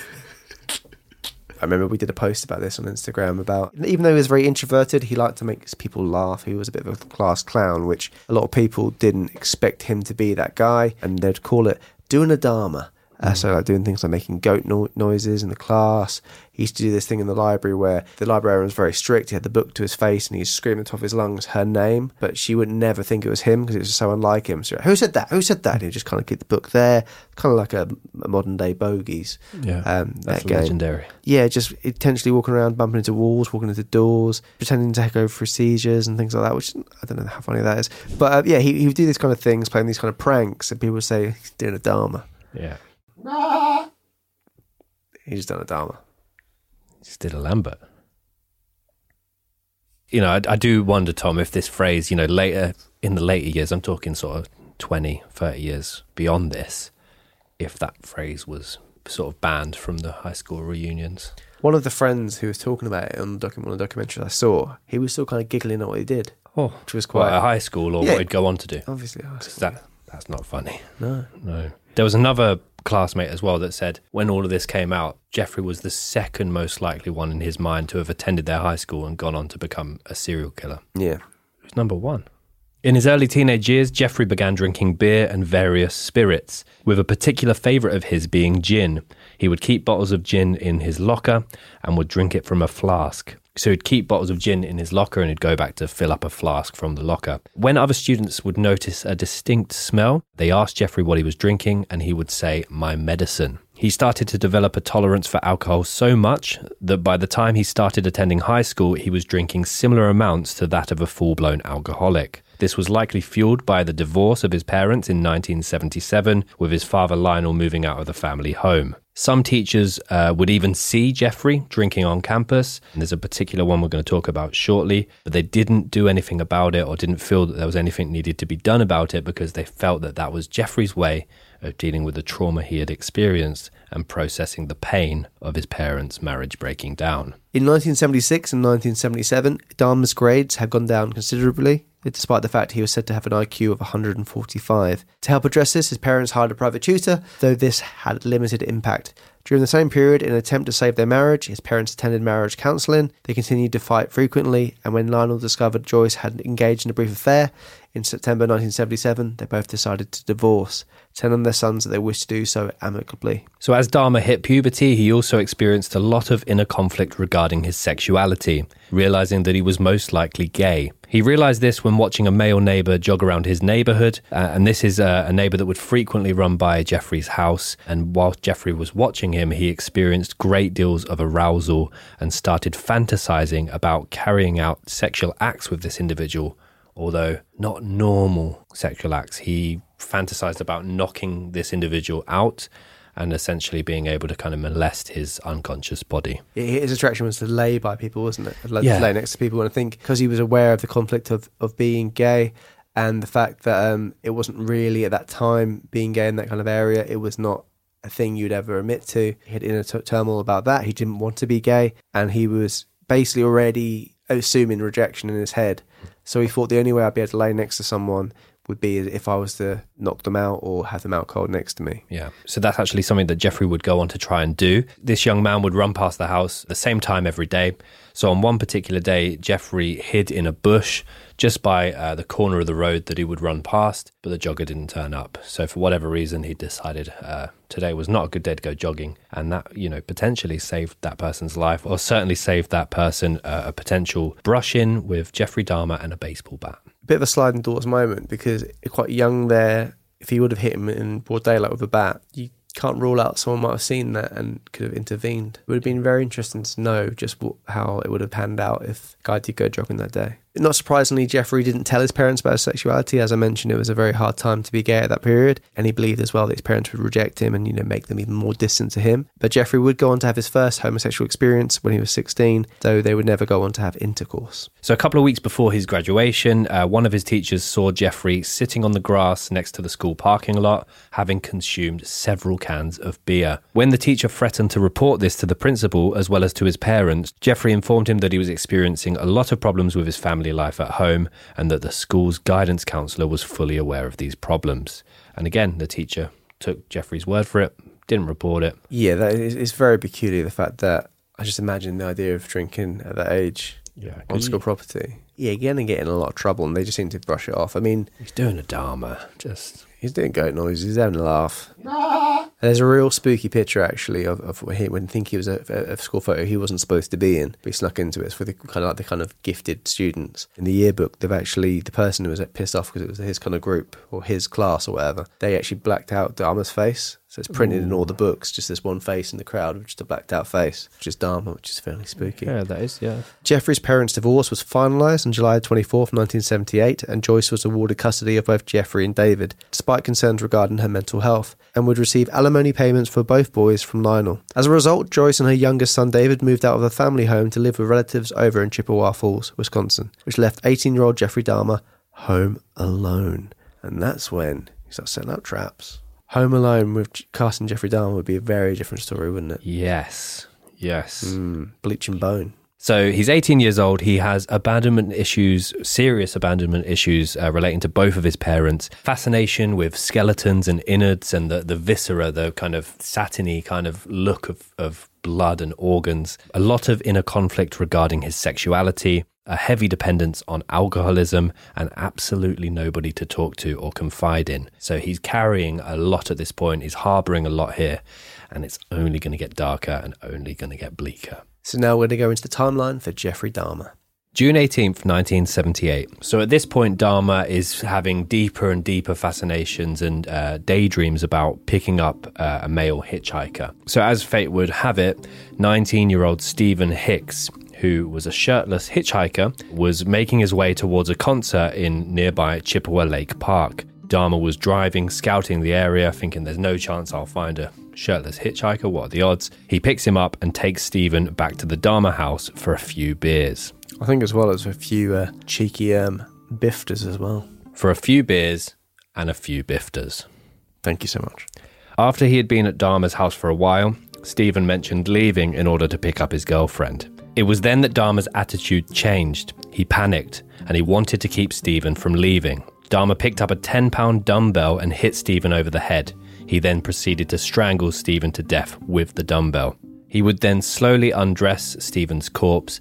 I remember we did a post about this on Instagram about even though he was very introverted, he liked to make people laugh. He was a bit of a class clown, which a lot of people didn't expect him to be that guy, and they'd call it doing a Dahmer. Uh, so like doing things like making goat no- noises in the class. He used to do this thing in the library where the librarian was very strict. He had the book to his face and he's screaming at the top of his lungs her name, but she would never think it was him because it was so unlike him. So who said that? Who said that? And he'd just kind of keep the book there, kind of like a, a modern day bogies. Yeah, um, that's that legendary. Yeah, just intentionally walking around, bumping into walls, walking into doors, pretending to go for seizures and things like that. Which I don't know how funny that is, but uh, yeah, he he would do these kind of things, playing these kind of pranks, and people would say he's doing a Dahmer. Yeah. He's done a Dahmer. Just did a Lambert. You know, I, I do wonder, Tom, if this phrase, you know, later in the later years, I'm talking sort of 20, 30 years beyond this, if that phrase was sort of banned from the high school reunions. One of the friends who was talking about it on the docu- one of the documentaries I saw, he was still kind of giggling at what he did. Oh, which was What, quite at high school or Yeah. what he'd go on to do? Obviously, high 'Cause that, that's not funny. No. No. There was another classmate as well that said when all of this came out, Jeffrey was the second most likely one in his mind to have attended their high school and gone on to become a serial killer. Yeah. Who's number one? In his early teenage years, Jeffrey began drinking beer and various spirits, with a particular favourite of his being gin. He would keep bottles of gin in his locker and would drink it from a flask. So he'd keep bottles of gin in his locker and he'd go back to fill up a flask from the locker. When other students would notice a distinct smell, they asked Jeffrey what he was drinking and he would say, My medicine. He started to develop a tolerance for alcohol so much that by the time he started attending high school, he was drinking similar amounts to that of a full blown alcoholic. This was likely fueled by the divorce of his parents in 1977, with his father Lionel moving out of the family home. Some teachers uh, would even see Jeffrey drinking on campus. And there's a particular one we're going to talk about shortly, but they didn't do anything about it or didn't feel that there was anything needed to be done about it because they felt that that was Jeffrey's way of dealing with the trauma he had experienced and processing the pain of his parents' marriage breaking down. In 1976 and 1977, Dahmer's grades had gone down considerably, despite the fact he was said to have an IQ of 145. To help address this, his parents hired a private tutor, though this had limited impact. During the same period, in an attempt to save their marriage, his parents attended marriage counselling. They continued to fight frequently, and when Lionel discovered Joyce had engaged in a brief affair in September 1977, they both decided to divorce, telling their sons that they wished to do so amicably. So, as Dahmer hit puberty, he also experienced a lot of inner conflict regarding his sexuality, realizing that he was most likely gay. He realized this when watching a male neighbor jog around his neighborhood, uh, and this is uh, a neighbor that would frequently run by Jeffrey's house. And while Jeffrey was watching him, he experienced great deals of arousal and started fantasizing about carrying out sexual acts with this individual, although not normal sexual acts. He fantasized about knocking this individual out and essentially being able to kind of molest his unconscious body. his attraction was to lay by people, wasn't it? Like, Yeah. Lay next to people, and I think because he was aware of the conflict of, of being gay and the fact that um, it wasn't really at that time being gay in that kind of area, it was not a thing you'd ever admit to. He had inner t- turmoil about that. He didn't want to be gay, and he was basically already assuming rejection in his head. So he thought the only way I'd be able to lay next to someone would be if I was to knock them out or have them out cold next to me. Yeah. So that's actually something that Jeffrey would go on to try and do. This young man would run past the house the same time every day. So on one particular day, Jeffrey hid in a bush just by uh, the corner of the road that he would run past, but the jogger didn't turn up. So for whatever reason, he decided uh, today was not a good day to go jogging, and that you know potentially saved that person's life, or certainly saved that person uh, a potential brush in with Jeffrey Dahmer and a baseball bat. bit of a sliding doors moment because quite young there, if he would have hit him in broad daylight with a bat, you can't rule out someone might have seen that and could have intervened. It would have been very interesting to know just what, how it would have panned out if guy did go jogging that day. Not surprisingly, Jeffrey didn't tell his parents about his sexuality. As I mentioned, it was a very hard time to be gay at that period, and he believed as well that his parents would reject him and you know make them even more distant to him. But Jeffrey would go on to have his first homosexual experience when he was 16, though they would never go on to have intercourse. So, a couple of weeks before his graduation, uh, one of his teachers saw Jeffrey sitting on the grass next to the school parking lot, having consumed several cans of beer. When the teacher threatened to report this to the principal as well as to his parents, Jeffrey informed him that he was experiencing a lot of problems with his family life at home and that the school's guidance counselor was fully aware of these problems. And again, the teacher took Jeffrey's word for it, didn't report it. Yeah, that is, it's very peculiar. The fact that I just imagine the idea of drinking at that age Yeah, on school property. Yeah, you're going to get in a lot of trouble, and they just seem to brush it off. I mean, He's doing a Dahmer. Just he's doing goat noises. He's having a laugh. There's a real spooky picture actually of, of him when I think he was a, a, school photo he wasn't supposed to be in, but he snuck into it. For the kind of like the kind of gifted students. In the yearbook, they've actually the person who was pissed off because it was his kind of group or his class or whatever. They actually blacked out Dahmer's face, so it's printed in all the books. Just this one face in the crowd, with just a blacked out face, which is Dahmer, which is fairly spooky. yeah, that is yeah. Jeffrey's parents' divorce was finalised on July 24th, 1978, and Joyce was awarded custody of both Jeffrey and David, despite concerns regarding her mental health, and would receive alimony payments for both boys from Lionel. As a result, Joyce and her youngest son David moved out of the family home to live with relatives over in Chippewa Falls, Wisconsin, which left 18 year old Jeffrey Dahmer home alone. And that's when he starts setting up traps. Home Alone with casting Jeffrey Dahmer would be a very different story, wouldn't it? Yes, yes. Mm, bleach and bone. So he's 18 years old. He has abandonment issues, serious abandonment issues uh, relating to both of his parents. Fascination with skeletons and innards and the, the viscera, the kind of satiny kind of look of, of blood and organs. A lot of inner conflict regarding his sexuality, a heavy dependence on alcoholism, and absolutely nobody to talk to or confide in. So he's carrying a lot at this point. He's harboring a lot here. And it's only going to get darker and only going to get bleaker. So now we're going to go into the timeline for Jeffrey Dahmer. June 18th, 1978. So at this point, Dahmer is having deeper and deeper fascinations and uh, daydreams about picking up uh, a male hitchhiker. So, as fate would have it, 19 year old Steven Hicks, who was a shirtless hitchhiker, was making his way towards a concert in nearby Chippewa Lake Park. Dahmer was driving, scouting the area, thinking there's no chance I'll find a shirtless hitchhiker. What are the odds? He picks him up and takes Steven back to the Dahmer house for a few beers. I think as well as a few uh, cheeky um, bifters as well. For a few beers and a few bifters. Thank you so much. After he had been at Dahmer's house for a while, Steven mentioned leaving in order to pick up his girlfriend. It was then that Dahmer's attitude changed. He panicked and he wanted to keep Steven from leaving. Dahmer picked up a 10 pound dumbbell and hit Steven over the head. He then proceeded to strangle Steven to death with the dumbbell. He would then slowly undress Steven's corpse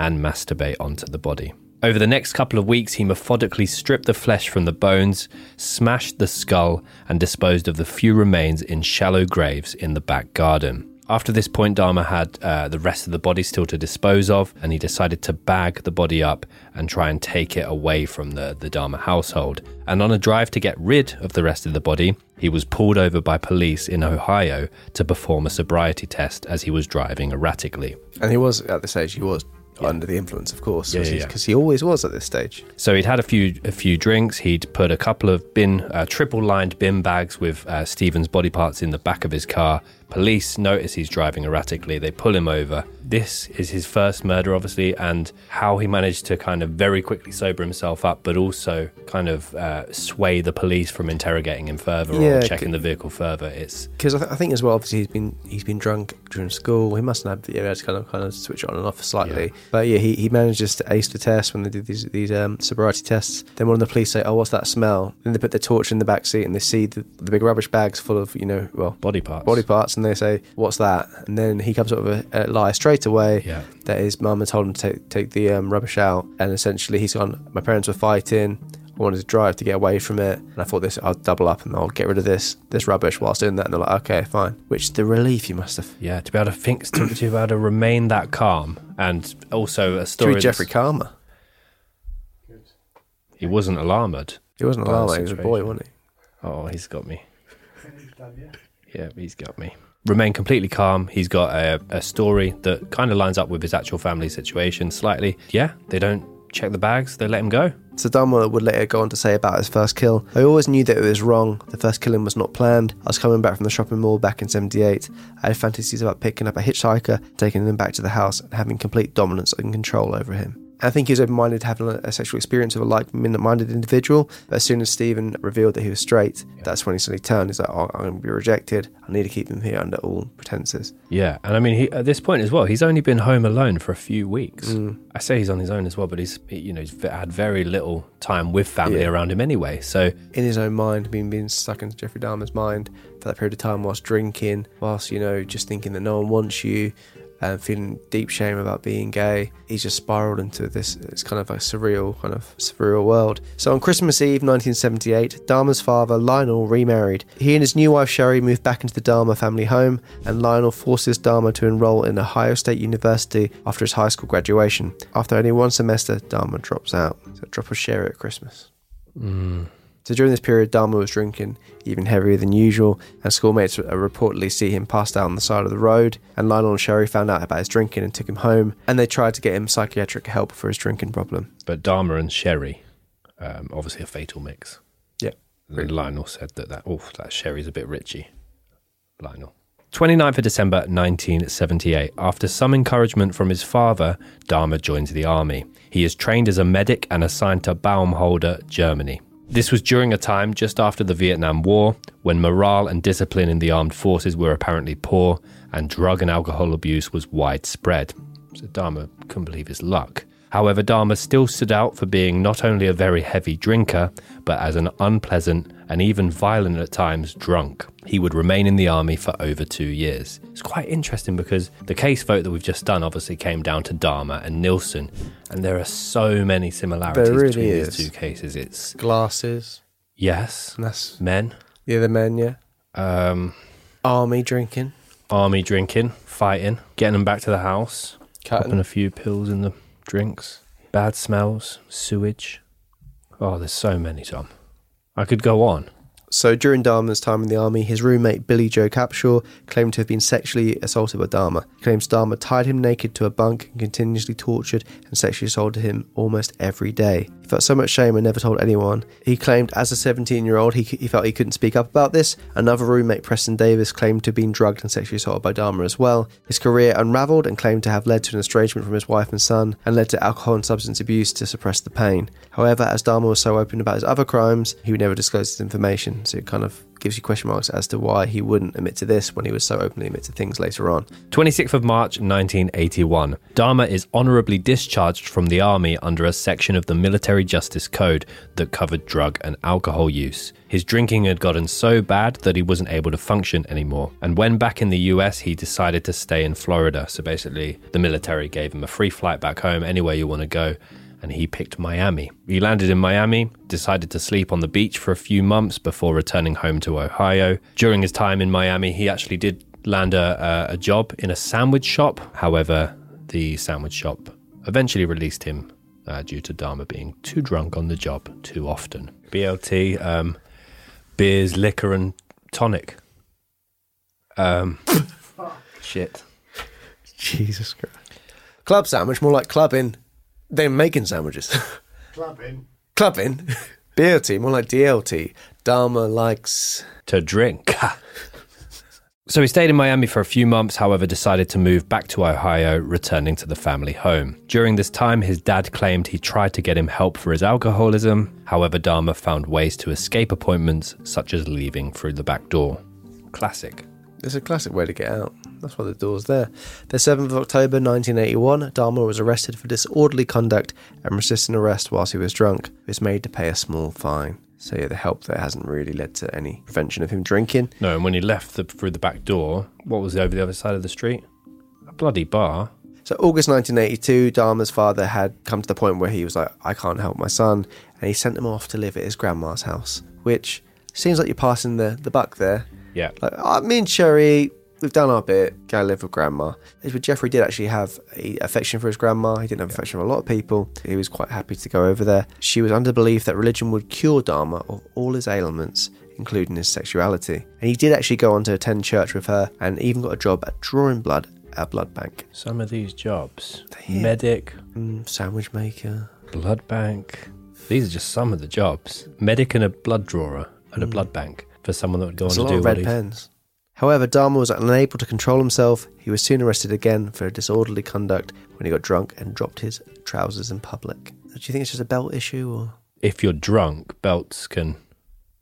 and masturbate onto the body. Over the next couple of weeks, he methodically stripped the flesh from the bones, smashed the skull, and disposed of the few remains in shallow graves in the back garden. After this point, Dahmer had uh, the rest of the body still to dispose of, and he decided to bag the body up and try and take it away from the, the Dahmer household. And on a drive to get rid of the rest of the body, he was pulled over by police in Ohio to perform a sobriety test as he was driving erratically. And he was, at this age, he was under the influence, of course, Yeah, because yeah, yeah. he always was at this stage. So he'd had a few a few drinks. He'd put a couple of bin uh, triple lined bin bags with uh, Steven's body parts in the back of his car. Police notice he's driving erratically. They pull him over. This is his first murder, obviously, and how he managed to kind of very quickly sober himself up, but also kind of uh, sway the police from interrogating him further Yeah, or checking the vehicle further. It's Because I, th- I think as well, obviously he's been he's been drunk during school. He must have yeah, had to kind of kind of switch it on and off slightly. But yeah, he, he manages to ace the test when they did these these um, sobriety tests. Then one of the police say, "Oh, what's that smell?" Then they put their torch in the back seat and they see the, the big rubbish bags full of you know well body parts. body parts, and they say, "What's that?" And then he comes up with a, a lie straight away Yeah. that his mum had told him to take, take the um, rubbish out, and essentially he's gone. My parents were fighting. I wanted to drive to get away from it, and I thought this I'll double up and I'll get rid of this this rubbish whilst doing that. And they're like, "Okay, fine." Which the relief you must have. yeah to be able to think to, to be able to remain that calm and also a To story. be Jeffrey that's- Karma. He wasn't alarmed. He wasn't alarmed. He was a boy, wasn't he? Oh, he's got me. Yeah, he's got me. Remain completely calm. He's got a, a story that kind of lines up with his actual family situation slightly. Yeah, they don't check the bags, they let him go. So Dahmer would later go on to say about his first kill. I always knew that it was wrong. The first killing was not planned. I was coming back from the shopping mall back in 78. I had fantasies about picking up a hitchhiker, taking him back to the house, and having complete dominance and control over him. I think he was open minded to having a, sexual experience with a like minded individual. But as soon as Steven revealed that he was straight, that's when he suddenly turned. He's like, oh, I'm going to be rejected. I need to keep him here under all pretenses. Yeah, and I mean, he, at this point as well, he's only been home alone for a few weeks. Mm. I say he's on his own as well, but he's he- you know he's had very little time with family Yeah. around him anyway. So in his own mind, being being stuck into Jeffrey Dahmer's mind for that period of time, whilst drinking, whilst you know just thinking that no one wants you, and feeling deep shame about being gay. He's just spiraled into this. It's kind of a surreal, kind of surreal world. So on Christmas Eve, 1978, Dahmer's father Lionel remarried. He and his new wife Sherry moved back into the Dahmer family home, and Lionel forces Dahmer to enroll in Ohio State University after his high school graduation. After only one semester, Dahmer drops out. So a drop of sherry at Christmas. Mm. So during this period, Dahmer was drinking even heavier than usual, and schoolmates uh, reportedly see him passed out on the side of the road. And Lionel and Sherry found out about his drinking and took him home, and they tried to get him psychiatric help for his drinking problem. But Dahmer and Sherry, um, obviously a fatal mix. Yeah. And Lionel said that that oh that Sherry's a bit richy. Lionel. 29th of December 1978. After some encouragement from his father, Dahmer joins the army. He is trained as a medic and assigned to Baumholder, Germany. This was during a time just after the Vietnam War when morale and discipline in the armed forces were apparently poor and drug and alcohol abuse was widespread. So Dahmer couldn't believe his luck. However, Dahmer still stood out for being not only a very heavy drinker, but as an unpleasant and even violent at times drunk. He would remain in the army for over two years. It's quite interesting because the case vote that we've just done obviously came down to Dahmer and Nilsen, and there are so many similarities really between is. these two cases. It's Glasses. yes, That's men, Yeah, the men, yeah. um, Army drinking. army drinking, fighting, getting them back to the house, Cutting. popping a few pills in the drinks, bad smells, sewage. Oh, there's so many, Tom. I could go on. So during Dahmer's time in the army, his roommate Billy Joe Capshaw claimed to have been sexually assaulted by Dahmer. He claims Dahmer tied him naked to a bunk and continuously tortured and sexually assaulted him almost every day. He felt so much shame and never told anyone. He claimed as a 17 year old he, he felt he couldn't speak up about this. Another roommate, Preston Davis, claimed to have been drugged and sexually assaulted by Dahmer as well. His career unravelled and claimed to have led to an estrangement from his wife and son and led to alcohol and substance abuse to suppress the pain. However, as Dahmer was so open about his other crimes, he would never disclose his information, so it kind of gives you question marks as to why he wouldn't admit to this when he was so openly admit to things later on. 26th of March 1981. Dahmer is honorably discharged from the army under a section of the Military Justice Code that covered drug and alcohol use. His drinking had gotten so bad that he wasn't able to function anymore. And when back in the US, he decided to stay in Florida. So basically, the military gave him a free flight back home anywhere you want to go. And he picked Miami. He landed in Miami, decided to sleep on the beach for a few months before returning home to Ohio. During his time in Miami, he actually did land a, a, a job in a sandwich shop. However, the sandwich shop eventually released him uh, due to Dahmer being too drunk on the job too often. BLT, um, beers, liquor, and tonic. Um, shit. Jesus Christ. Club sandwich, more like clubbing. They're making sandwiches. Clubbing. clubbing. BLT, more like DLT. Dahmer likes. To drink. So he stayed in Miami for a few months, however, decided to move back to Ohio, returning to the family home. During this time, his dad claimed he tried to get him help for his alcoholism. However, Dahmer found ways to escape appointments, such as leaving through the back door. Classic. It's a classic way to get out. That's why the door's there. The 7th of October 1981, Dahmer was arrested for disorderly conduct and resisting arrest whilst he was drunk. He was made to pay a small fine. So yeah, the help there hasn't really led to any prevention of him drinking. No, and when he left the, through the back door, what was over the other side of the street? A bloody bar. So August 1982, Dahmer's father had come to the point where he was like, I can't help my son, and he sent him off to live at his grandma's house, which seems like you're passing the, the buck there. Yeah. Like, oh, me and Sherry, we've done our bit, go live with grandma. But Jeffrey did actually have a affection for his grandma. He didn't have affection for a lot of people. He was quite happy to go over there. She was under the belief that religion would cure Dahmer of all his ailments, including his sexuality. And he did actually go on to attend church with her and even got a job at drawing blood at a blood bank. Some of these jobs Yeah. medic, Mm, sandwich maker. blood bank. These are just some of the jobs. Medic and a blood drawer at a blood bank for someone that would go There's on to do what red he pens. However, Dahmer was unable to control himself. He was soon arrested again for disorderly conduct when he got drunk and dropped his trousers in public. Do you think it's just a belt issue or? if you're drunk, belts can,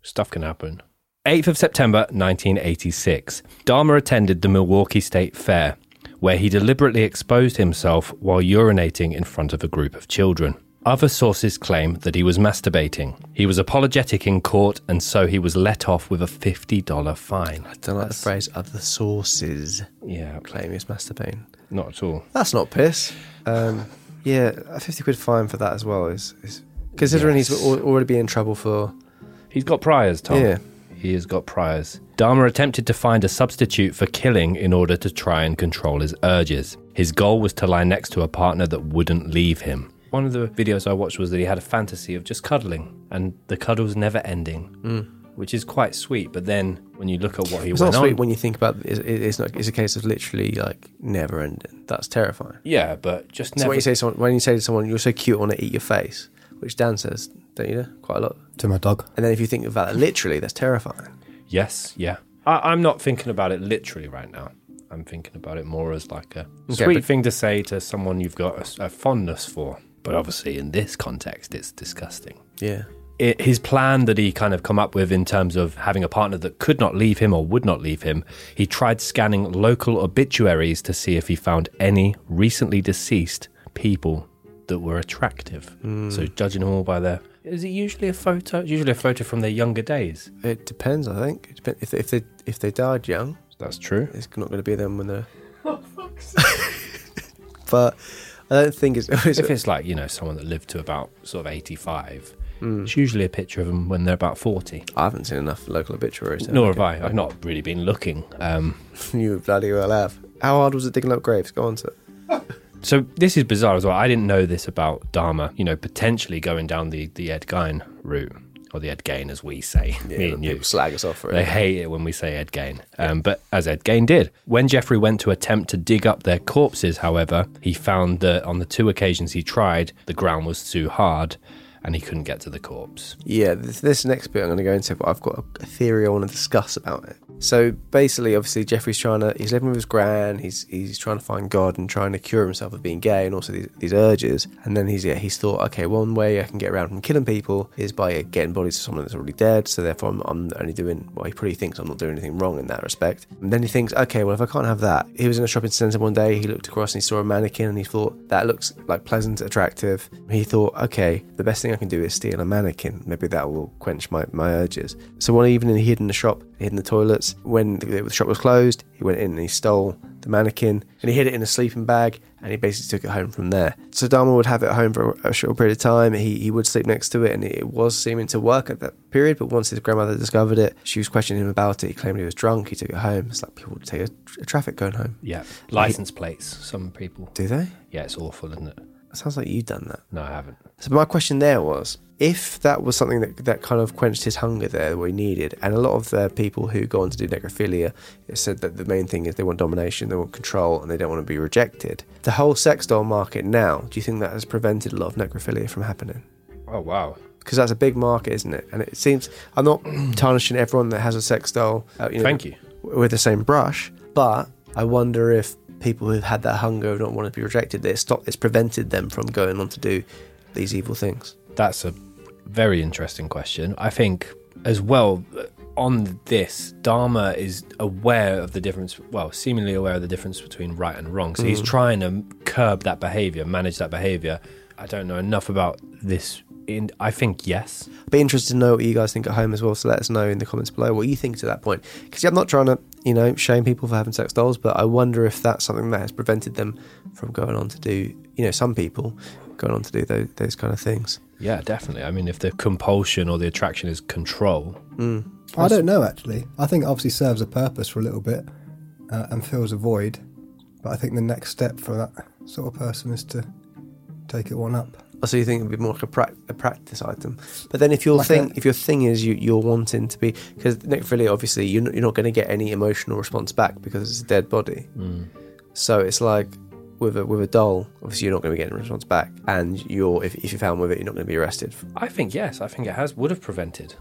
stuff can happen. 8th of September 1986, Dahmer attended the Milwaukee State Fair, where he deliberately exposed himself while urinating in front of a group of children. Other sources claim that he was masturbating. He was apologetic in court, and so he was let off with a $50 fine. I don't like the phrase other sources Yeah. claim he's masturbating. Not at all. That's not piss. Um, yeah, a 50 quid fine for that as well is, is considering he's al- already been in trouble for. He's got priors, Tom. Yeah. He has got priors. Dahmer attempted to find a substitute for killing in order to try and control his urges. His goal was to lie next to a partner that wouldn't leave him. One of the videos I watched was that he had a fantasy of just cuddling, and the cuddles never ending, Mm. which is quite sweet. But then when you look at what he It's went not sweet on, when you think about it, it's not. It's a case of literally like never ending. That's terrifying. yeah, but just So when you say someone, when you say to someone, "You're so cute, I want to eat your face," which Dan says, don't you know, quite a lot. To my dog. And then if you think about it literally, that's terrifying. Yes, yeah. I, I'm not thinking about it literally right now. I'm thinking about it more as like a Okay, sweet but- thing to say to someone you've got a, a fondness for. But obviously, in this context, it's disgusting. Yeah. It, his plan that he kind of come up with in terms of having a partner that could not leave him or would not leave him, he tried scanning local obituaries to see if he found any recently deceased people that were attractive. Hmm. So judging them all by their, is it usually a photo? It's usually a photo from their younger days. It depends. I think it depends. if they, if they if they died young, That's true. it's not going to be them when they're. but I don't think it's. it's if it's like you know someone that lived to about sort of 85 Mm. it's usually a picture of them when they're about 40 I haven't seen enough local obituaries. nor have i i've not really been looking um, You bloody well have. How hard was it digging up graves? Go on to so this is bizarre as well i didn't know this about Dahmer you know potentially going down the the ed gein route or the ed gain as we say me and you People slag us off for it. They hate it when we say Ed Gain. Um, but as Ed Gain did. When Jeffrey went to attempt to dig up their corpses, however, he found that on the two occasions he tried, the ground was too hard and he couldn't get to the corpse. Yeah, this, this next bit I'm going to go into, but I've got a theory I want to discuss about it. So basically, obviously, Jeffrey's trying to, he's living with his gran, he's he's trying to find God and trying to cure himself of being gay and also these, these urges. And then he's, yeah, he's thought, okay, one way I can get around from killing people is by uh, getting bodies of someone that's already dead. So therefore, I'm, I'm only doing, well, he probably thinks I'm not doing anything wrong in that respect. And then he thinks, okay, well, if I can't have that, he was in a shopping centre one day, he looked across and he saw a mannequin and he thought, that looks like pleasant, attractive. He thought, okay, the best thing I can do is steal a mannequin. Maybe that will quench my, my urges. So one evening he hid in the shop, hid in the toilets. When the, the shop was closed, he went in and he stole the mannequin and he hid it in a sleeping bag and he basically took it home from there. So Dahmer would have it at home for a short period of time. He, he would sleep next to it and it was seeming to work at that period. But once his grandmother discovered it, she was questioning him about it. He claimed he was drunk. He took it home. It's like people would take a, a traffic going home. Yeah. License plates, some people. Do they? Yeah, it's awful, isn't? It sounds like you've done that. No, I haven't. So my question there was, if that was something that that kind of quenched his hunger there, he needed, and a lot of the people who go on to do necrophilia said that the main thing is they want domination, they want control, and they don't want to be rejected. The whole sex doll market now, do you think that has prevented a lot of necrophilia from happening? Oh, wow. Because that's a big market, isn't it? And it seems I'm not tarnishing everyone that has a sex doll. Uh, you know, Thank you. With the same brush, but I wonder if people who've had that hunger don't want to be rejected, it's stopped, it's prevented them from going on to do these evil things. That's a very interesting question. I think, as well, uh, on this, Dahmer is aware of the difference, well, seemingly aware of the difference between right and wrong. So he's Mm. trying to curb that behavior, manage that behavior. I don't know enough about this. In, I think yes. Be interested to know what you guys think at home as well. So let us know in the comments below what you think to that point. Because yeah, I'm not trying to, you know, shame people for having sex dolls, but I wonder if that's something that has prevented them from going on to do, you know, some people going on to do those, those kind of things. Yeah, definitely. I mean, if the compulsion or the attraction is control, Mm. I don't know actually. I think it obviously serves a purpose for a little bit uh, and fills a void. But I think the next step for that sort of person is to take it one up. Oh, So you think it'd be more like a, prac- a practice item, but then if your Like thing, a- if your thing is you, you're wanting to be, because necrophilia, obviously you're not, you're not going to get any emotional response back because it's a dead body. Mm. So it's like with a with a doll, obviously you're not going to be getting a response back, and you're if, if you're found with it, you're not going to be arrested. I think yes. I think it has would have prevented.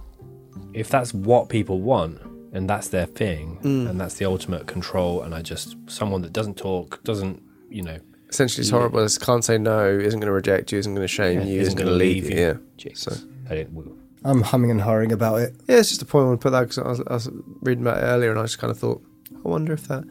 If that's what people want and that's their thing Mm. and that's the ultimate control, and I just someone that doesn't talk, doesn't you know, Essentially, it's horrible. It's can't say no, isn't going to reject you, isn't going to shame Yeah, you, isn't isn't going gonna leave leave you. you. Yeah. Jesus. So I didn't. I'm humming and hurrying about it. yeah, it's just a point I want to put that because I was, I was reading about it earlier, and I just kind of thought, I wonder if that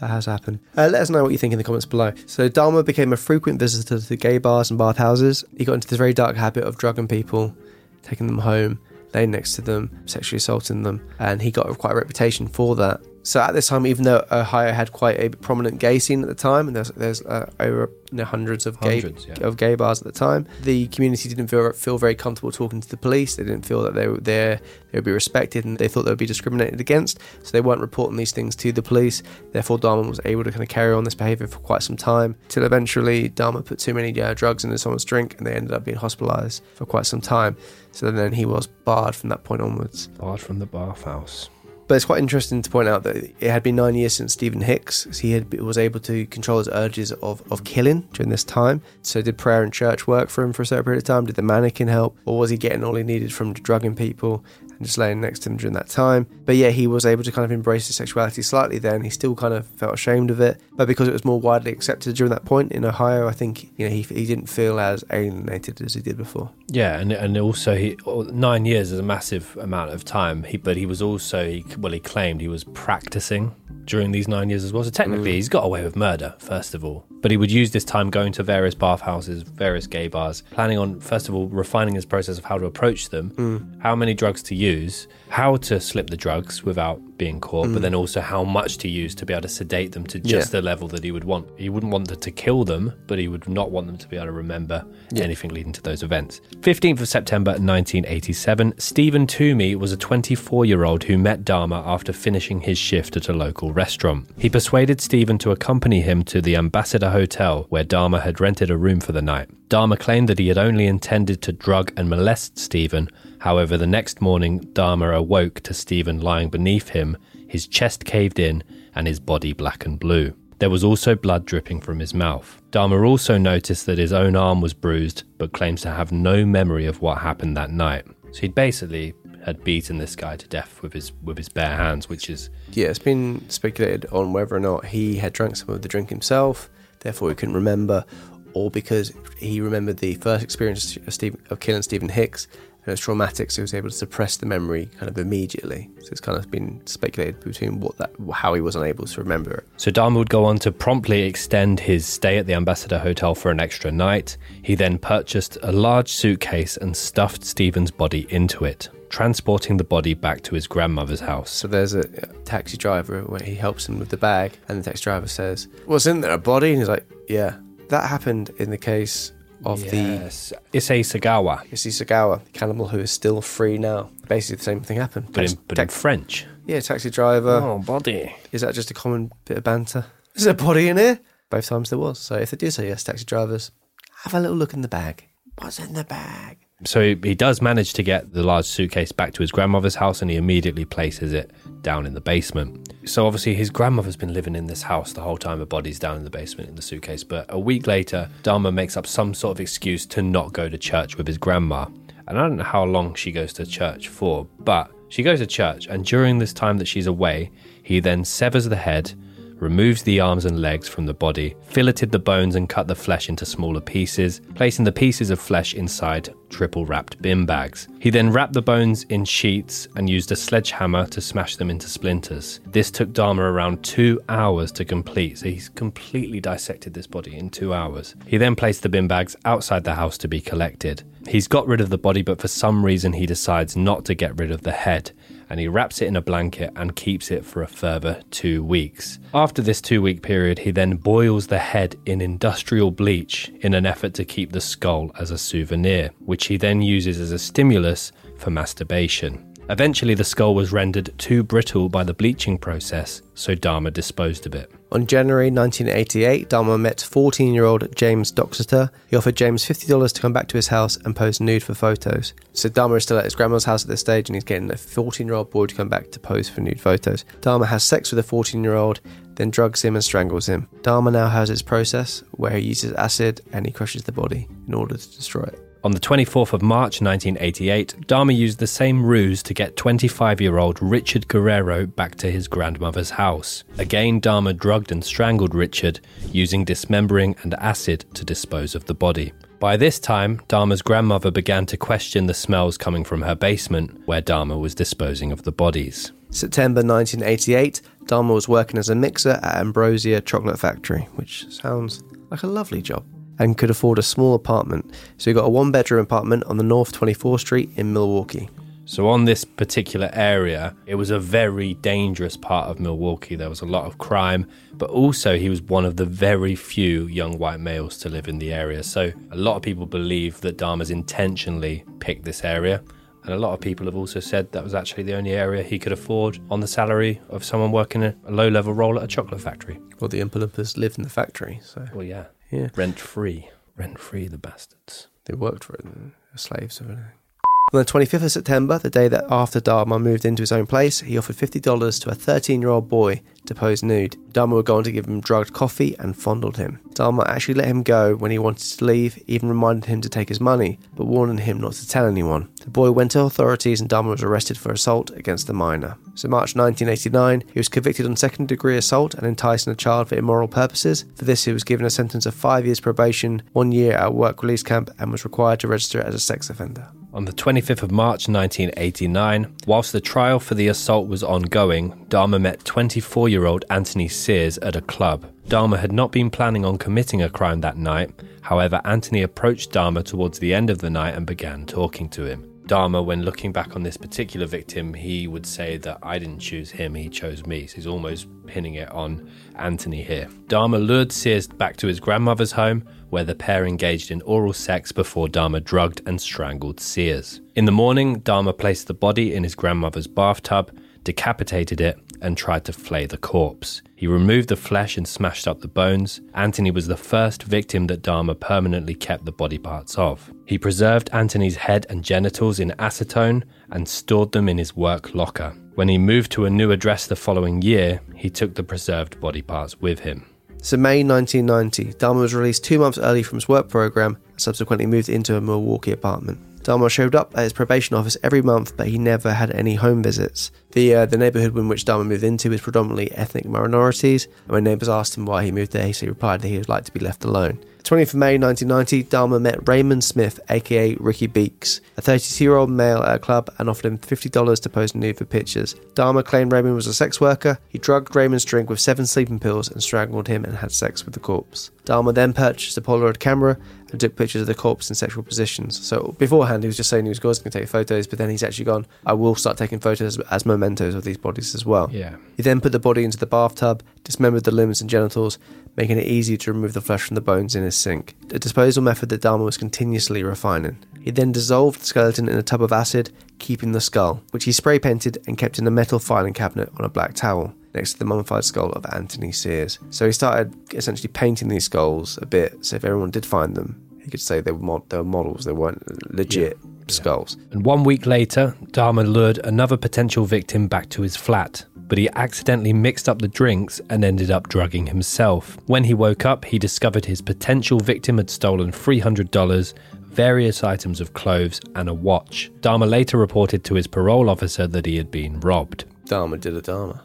that has happened. Uh, let us know what you think in the comments below. So Dahmer became a frequent visitor to gay bars and bathhouses. He got into this very dark habit of drugging people, taking them home, laying next to them, sexually assaulting them, and he got quite a reputation for that. So at this time, even though Ohio had quite a prominent gay scene at the time, and there's there's uh, over you know, hundreds of gay Hundreds, yeah. of gay bars at the time, the community didn't feel feel very comfortable talking to the police. They didn't feel that they were there they would be respected, and they thought they would be discriminated against. So they weren't reporting these things to the police. Therefore, Dahmer was able to kind of carry on this behavior for quite some time. Till eventually, Dahmer put too many uh, drugs into someone's drink, and they ended up being hospitalized for quite some time. So then he was barred from that point onwards. Barred from the bathhouse. But it's quite interesting to point out that it had been nine years since Steven Hicks. He had, was able to control his urges of, of killing during this time. So did prayer and church work for him for a certain period of time? Did the mannequin help? Or was he getting all he needed from drugging people and just laying next to him during that time? But yeah, he was able to kind of embrace his sexuality slightly then. He still kind of felt ashamed of it. But because it was more widely accepted during that point in Ohio, I think you know he, he didn't feel as alienated as he did before. Yeah, and and also he oh, nine years is a massive amount of time. He but he was also he, well he claimed he was practicing during these nine years as well. So technically, mm. he's got away with murder first of all. But he would use this time going to various bathhouses, various gay bars, planning on first of all refining his process of how to approach them, mm. how many drugs to use, how to slip the drugs without being caught, but Mm. then also how much to use to be able to sedate them to just Yeah. the level that he would want. He wouldn't want to kill them, but he would not want them to be able to remember Yeah. anything leading to those events. 15th of September 1987, Steven Tuomi was a 24 year old who met Dahmer after finishing his shift at a local restaurant. He persuaded Steven to accompany him to the Ambassador Hotel, where Dahmer had rented a room for the night. Dahmer claimed that he had only intended to drug and molest Steven. However, the next morning, Dahmer awoke to Steven lying beneath him, his chest caved in, and his body black and blue. There was also blood dripping from his mouth. Dahmer also noticed that his own arm was bruised, but claims to have no memory of what happened that night. So he'd basically had beaten this guy to death with his with his bare hands, which is Yeah, it's been speculated on whether or not he had drank some of the drink himself, therefore he couldn't remember, or because he remembered the first experience of, Steve, of killing Steven Hicks and it was traumatic, so he was able to suppress the memory kind of immediately. So it's kind of been speculated between what that, how he was unable to remember it. So Dahmer would go on to promptly extend his stay at the Ambassador Hotel for an extra night. He then purchased a large suitcase and stuffed Steven's body into it, transporting the body back to his grandmother's house. So there's a, a taxi driver where he helps him with the bag, and the taxi driver says, "Was in there a body?" And he's like, "Yeah." That happened in the case of Yes. Issei Sagawa. the Issei Sagawa, the cannibal who is still free now. Basically, the same thing happened. But in, Tax- but in tax- French. yeah, taxi driver. Oh, body. Is that just a common bit of banter? Is there a body in here? Both times there was. So if they do say yes, taxi drivers, have a little look in the bag. What's in the bag? So he, does manage to get the large suitcase back to his grandmother's house and he immediately places it down in the basement. So obviously his grandmother's been living in this house the whole time her body's down in the basement in the suitcase. But a week later, Dahmer makes up some sort of excuse to not go to church with his grandma. And I don't know how long she goes to church for, but she goes to church and during this time that she's away, he then severs the head removes the arms and legs from the body, filleted the bones and cut the flesh into smaller pieces, placing the pieces of flesh inside triple wrapped bin bags. He then wrapped the bones in sheets and used a sledgehammer to smash them into splinters. This took Dahmer around two hours to complete, so he's completely dissected this body in two hours. He then placed the bin bags outside the house to be collected. He's got rid of the body, but for some reason he decides not to get rid of the head and he wraps it in a blanket and keeps it for a further two weeks. After this two week period, he then boils the head in industrial bleach in an effort to keep the skull as a souvenir, which he then uses as a stimulus for masturbation. Eventually, the skull was rendered too brittle by the bleaching process, so Dahmer disposed of it. On January 1988, Dahmer met 14 year old James Doxtator. He offered James $50 to come back to his house and pose nude for photos. So Dahmer is still at his grandma's house at this stage and he's getting a 14 year old boy to come back to pose for nude photos. Dahmer has sex with a 14 year old, then drugs him and strangles him. Dahmer now has his process where he uses acid and he crushes the body in order to destroy it. On the 24th of March 1988, Dahmer used the same ruse to get 25 year old Richard Guerrero back to his grandmother's house. Again, Dahmer drugged and strangled Richard, using dismembering and acid to dispose of the body. By this time, Dahmer's grandmother began to question the smells coming from her basement, where Dahmer was disposing of the bodies. September 1988, Dahmer was working as a mixer at Ambrosia Chocolate Factory, which sounds like a lovely job, and could afford a small apartment. So he got a one bedroom apartment on the North 24th Street in Milwaukee. So, on this particular area, it was a very dangerous part of Milwaukee. There was a lot of crime, but also he was one of the very few young white males to live in the area. So, a lot of people believe that Dahmer's intentionally picked this area. And a lot of people have also said that was actually the only area he could afford on the salary of someone working a, low level role at a chocolate factory. Well, the Oompa lived in the factory, so. Well, yeah. Yeah. Rent free. Rent free, the bastards. They worked for it, slaves of everything. On the 25th of September, the day that after Dahmer moved into his own place, he offered $50 to a 13 year old boy to pose nude. Dahmer would go on to give him drugged coffee and fondled him. Dahmer actually let him go when he wanted to leave, even reminded him to take his money, but warned him not to tell anyone. The boy went to authorities and Dahmer was arrested for assault against the minor. So, March 1989, he was convicted on second degree assault and enticing a child for immoral purposes. For this, he was given a sentence of five years probation, one year at work release camp, and was required to register as a sex offender. On the 25th of March 1989, whilst the trial for the assault was ongoing, Dahmer met 24 year old Anthony Sears at a club. Dahmer had not been planning on committing a crime that night, however, Anthony approached Dahmer towards the end of the night and began talking to him. Dahmer, when looking back on this particular victim, he would say that I didn't choose him, he chose me. So he's almost pinning it on Anthony here. Dahmer lured Sears back to his grandmother's home, where the pair engaged in oral sex before Dahmer drugged and strangled Sears. In the morning, Dahmer placed the body in his grandmother's bathtub, decapitated it, and tried to flay the corpse. He removed the flesh and smashed up the bones. Anthony was the first victim that Dahmer permanently kept the body parts of. He preserved Anthony's head and genitals in acetone and stored them in his work locker. When he moved to a new address the following year, he took the preserved body parts with him. So, May 1990, Dahmer was released two months early from his work program and subsequently moved into a Milwaukee apartment. Dahmer showed up at his probation office every month, but he never had any home visits. The uh, the neighborhood in which Dahmer moved into is predominantly ethnic minorities, and when neighbors asked him why he moved there, he replied that he would like to be left alone. 20th of May 1990, Dahmer met Raymond Smith, aka Ricky Beeks, a 32 year old male at a club, and offered him $50 to pose nude for pictures. Dahmer claimed Raymond was a sex worker. He drugged Raymond's drink with seven sleeping pills and strangled him and had sex with the corpse. Dahmer then purchased a Polaroid camera and took pictures of the corpse in sexual positions. So beforehand, he was just saying he was going to take photos, but then he's actually gone, I will start taking photos as mementos of these bodies as well. Yeah. He then put the body into the bathtub, dismembered the limbs and genitals, making it easy to remove the flesh from the bones in his sink. A disposal method that Dahmer was continuously refining. He then dissolved the skeleton in a tub of acid, keeping the skull, which he spray painted and kept in a metal filing cabinet on a black towel next to the mummified skull of Anthony Sears. So he started essentially painting these skulls a bit, so if everyone did find them, he could say they were, mod- they were models, they weren't legit skulls. And one week later, Dahmer lured another potential victim back to his flat, but he accidentally mixed up the drinks and ended up drugging himself. When he woke up, he discovered his potential victim had stolen $300, various items of clothes, and a watch. Dahmer later reported to his parole officer that he had been robbed. Dahmer did a Dahmer.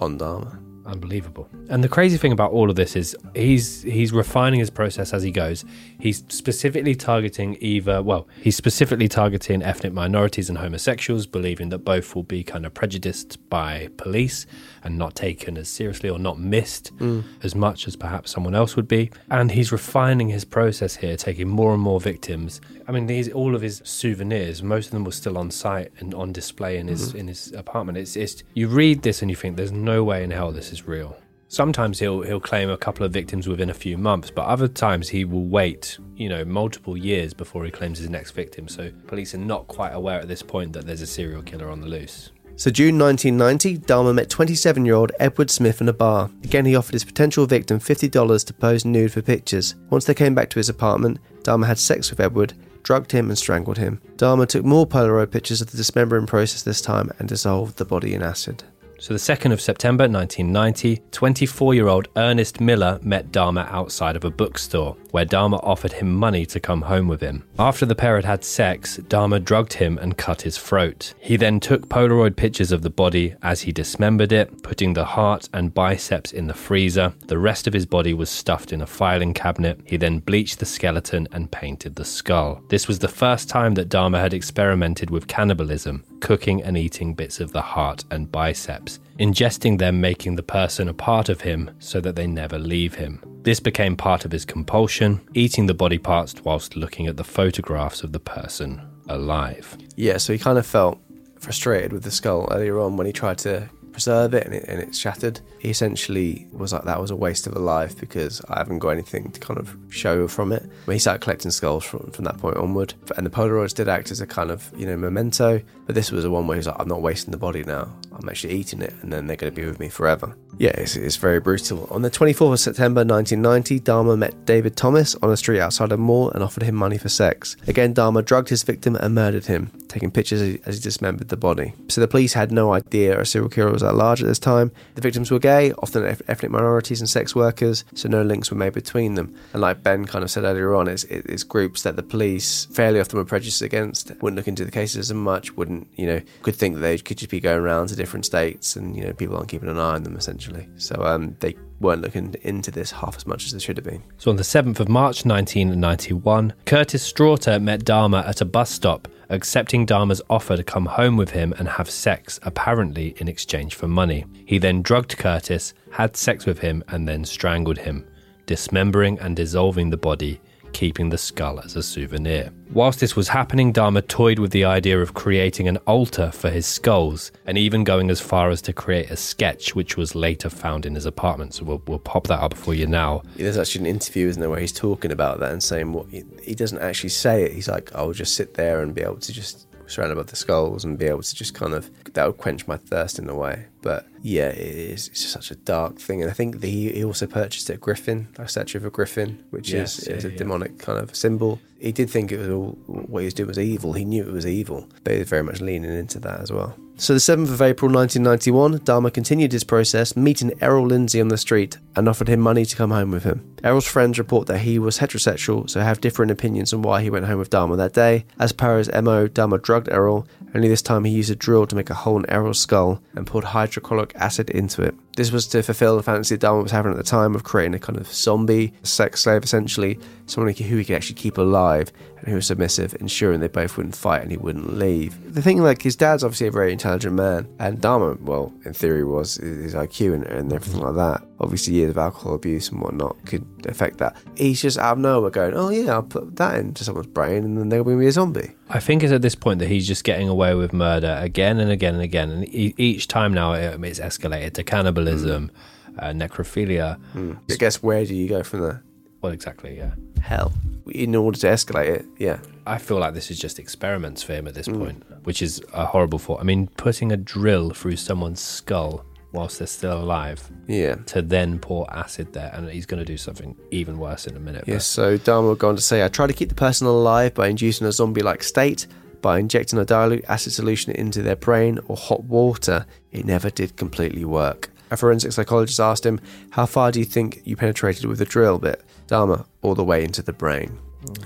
On Dahmer. Unbelievable. And the crazy thing about all of this is he's he's refining his process as he goes. He's specifically targeting either well, he's specifically targeting ethnic minorities and homosexuals, believing that both will be kind of prejudiced by police and not taken as seriously or not missed Mm. as much as perhaps someone else would be. And he's refining his process here, taking more and more victims. I mean, these all of his souvenirs, most of them were still on site and on display in his Mhm. in his apartment. It's it's you read this and you think there's no way in hell this is real. Sometimes he'll he'll claim a couple of victims within a few months, but other times he will wait, you know, multiple years before he claims his next victim. So police are not quite aware at this point that there's a serial killer on the loose. So, June 1990, Dahmer met 27 year old Edward Smith in a bar. Again, he offered his potential victim $50 to pose nude for pictures. Once they came back to his apartment, Dahmer had sex with Edward, drugged him, and strangled him. Dahmer took more Polaroid pictures of the dismembering process this time and dissolved the body in acid. So, the 2nd of September 1990, 24 year old Ernest Miller met Dahmer outside of a bookstore, where Dahmer offered him money to come home with him. After the pair had had sex, Dahmer drugged him and cut his throat. He then took Polaroid pictures of the body as he dismembered it, putting the heart and biceps in the freezer. The rest of his body was stuffed in a filing cabinet. He then bleached the skeleton and painted the skull. This was the first time that Dahmer had experimented with cannibalism, cooking and eating bits of the heart and biceps ingesting them, making the person a part of him so that they never leave him. This became part of his compulsion, eating the body parts whilst looking at the photographs of the person alive. Yeah, so he kind of felt frustrated with the skull earlier on when he tried to preserve it and, it and it shattered. He essentially was like, that was a waste of a life because I haven't got anything to kind of show from it. But he started collecting skulls from, from that point onward. And the Polaroids did act as a kind of, you know, memento. But this was the one where he's like, I'm not wasting the body now. I'm actually eating it and then they're going to be with me forever. Yeah, it's, it's very brutal. On the 24th of September 1990, Dahmer met David Thomas on a street outside a mall and offered him money for sex. Again, Dahmer drugged his victim and murdered him, taking pictures as he, dismembered the body. So the police had no idea a serial killer was at large at this time. The victims were gay, often ethnic minorities and sex workers, so no links were made between them. And like Ben kind of said earlier on, it's, it's groups that the police fairly often were prejudiced against, wouldn't look into the cases as much, wouldn't, you know, could think that they could just be going around to different states and, you know, people aren't keeping an eye on them essentially. So um, they weren't looking into this half as much as they should have been. So on the 7th of March 1991, Curtis Straughter met Dahmer at a bus stop, accepting Dahmer's offer to come home with him and have sex, apparently in exchange for money. He then drugged Curtis, had sex with him, and then strangled him, dismembering and dissolving the body keeping the skull as a souvenir. Whilst this was happening, Dahmer toyed with the idea of creating an altar for his skulls, and even going as far as to create a sketch, which was later found in his apartment. So we'll, we'll pop that up for you now. There's actually an interview, isn't there, where he's talking about that and saying what he, he doesn't actually say it. He's like, I'll just sit there and be able to just surrounded by the skulls and be able to just kind of that would quench my thirst in a way. But yeah, it is it's such a dark thing. And I think that he, he also purchased a griffin, a statue of a griffin, which Yes, is, yeah, is a yeah. demonic kind of symbol. He did think it was all what he was doing was evil. He knew it was evil, but he was very much leaning into that as well. So the 7th of April 1991, Dahmer continued his process, meeting Errol Lindsay on the street and offered him money to come home with him. Errol's friends report that he was heterosexual, so have different opinions on why he went home with Dahmer that day. As per his MO, Dahmer drugged Errol, only this time he used a drill to make a hole in Errol's skull and poured hydrochloric acid into it. This was to fulfill the fantasy that Dahmer was having at the time of creating a kind of zombie, sex slave essentially, someone who he could actually keep alive and who was submissive, ensuring they both wouldn't fight and he wouldn't leave. The thing, like, his dad's obviously a very intelligent man, and Dahmer, well, in theory, was his IQ and, and everything like that. Obviously, years of alcohol abuse and whatnot could affect that. He's just out of nowhere going, oh yeah, I'll put that into someone's brain and then they'll be a zombie. I think it's at this point that he's just getting away with murder again and again and again. And each time now it- it's escalated to cannibalism, Mm. uh, necrophilia. Mm. I guess where do you go from there? Well, exactly, yeah. Hell. In order to escalate it, yeah. I feel like this is just experiments for him at this mm. point, which is a horrible thought. I mean, putting a drill through someone's skull whilst they're still alive Yeah. to then pour acid there, and he's going to do something even worse in a minute. but- Yes, so Dahmer would go on to say, I try to keep the person alive by inducing a zombie like state, by injecting a dilute acid solution into their brain or hot water. It never did completely work. A forensic psychologist asked him, How far do you think you penetrated with the drill bit? Dahmer, all the way into the brain.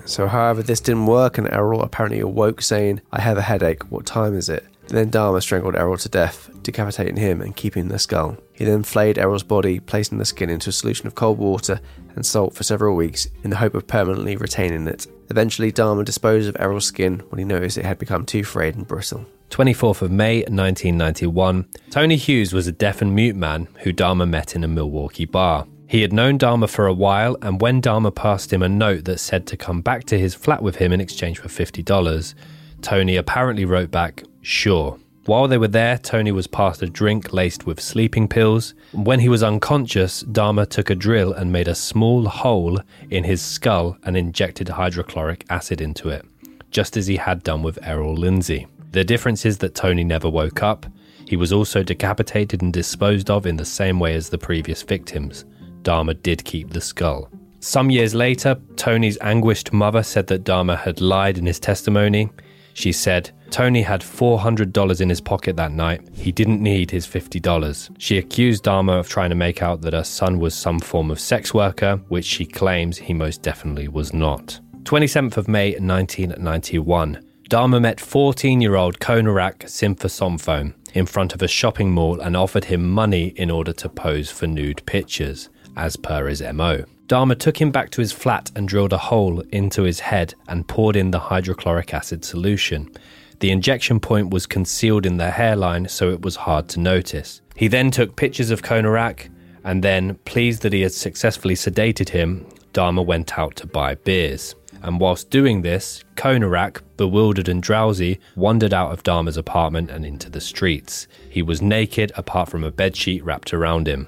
So, however, this didn't work, and Errol apparently awoke saying, I have a headache, what time is it? Then Dahmer strangled Errol to death, decapitating him and keeping the skull. He then flayed Errol's body, placing the skin into a solution of cold water and salt for several weeks in the hope of permanently retaining it. Eventually, Dahmer disposed of Errol's skin when he noticed it had become too frayed and brittle. 24th of May 1991, Tony Hughes was a deaf and mute man who Dahmer met in a Milwaukee bar. He had known Dahmer for a while, and when Dahmer passed him a note that said to come back to his flat with him in exchange for $50, Tony apparently wrote back, Sure. While they were there, Tony was passed a drink laced with sleeping pills. When he was unconscious, Dahmer took a drill and made a small hole in his skull and injected hydrochloric acid into it, just as he had done with Errol Lindsay. The difference is that Tony never woke up. He was also decapitated and disposed of in the same way as the previous victims. Dahmer did keep the skull. Some years later, Tony's anguished mother said that Dahmer had lied in his testimony. She said, Tony had $400 in his pocket that night. He didn't need his $50. She accused Dahmer of trying to make out that her son was some form of sex worker, which she claims he most definitely was not. 27th of May 1991. Dahmer met 14 year old Konerak Sinthasomphone in front of a shopping mall and offered him money in order to pose for nude pictures, as per his MO. Dahmer took him back to his flat and drilled a hole into his head and poured in the hydrochloric acid solution. The injection point was concealed in the hairline, so it was hard to notice. He then took pictures of Konerak and then, pleased that he had successfully sedated him, Dahmer went out to buy beers. And whilst doing this, Konerak, bewildered and drowsy, wandered out of Dahmer's apartment and into the streets. He was naked apart from a bedsheet wrapped around him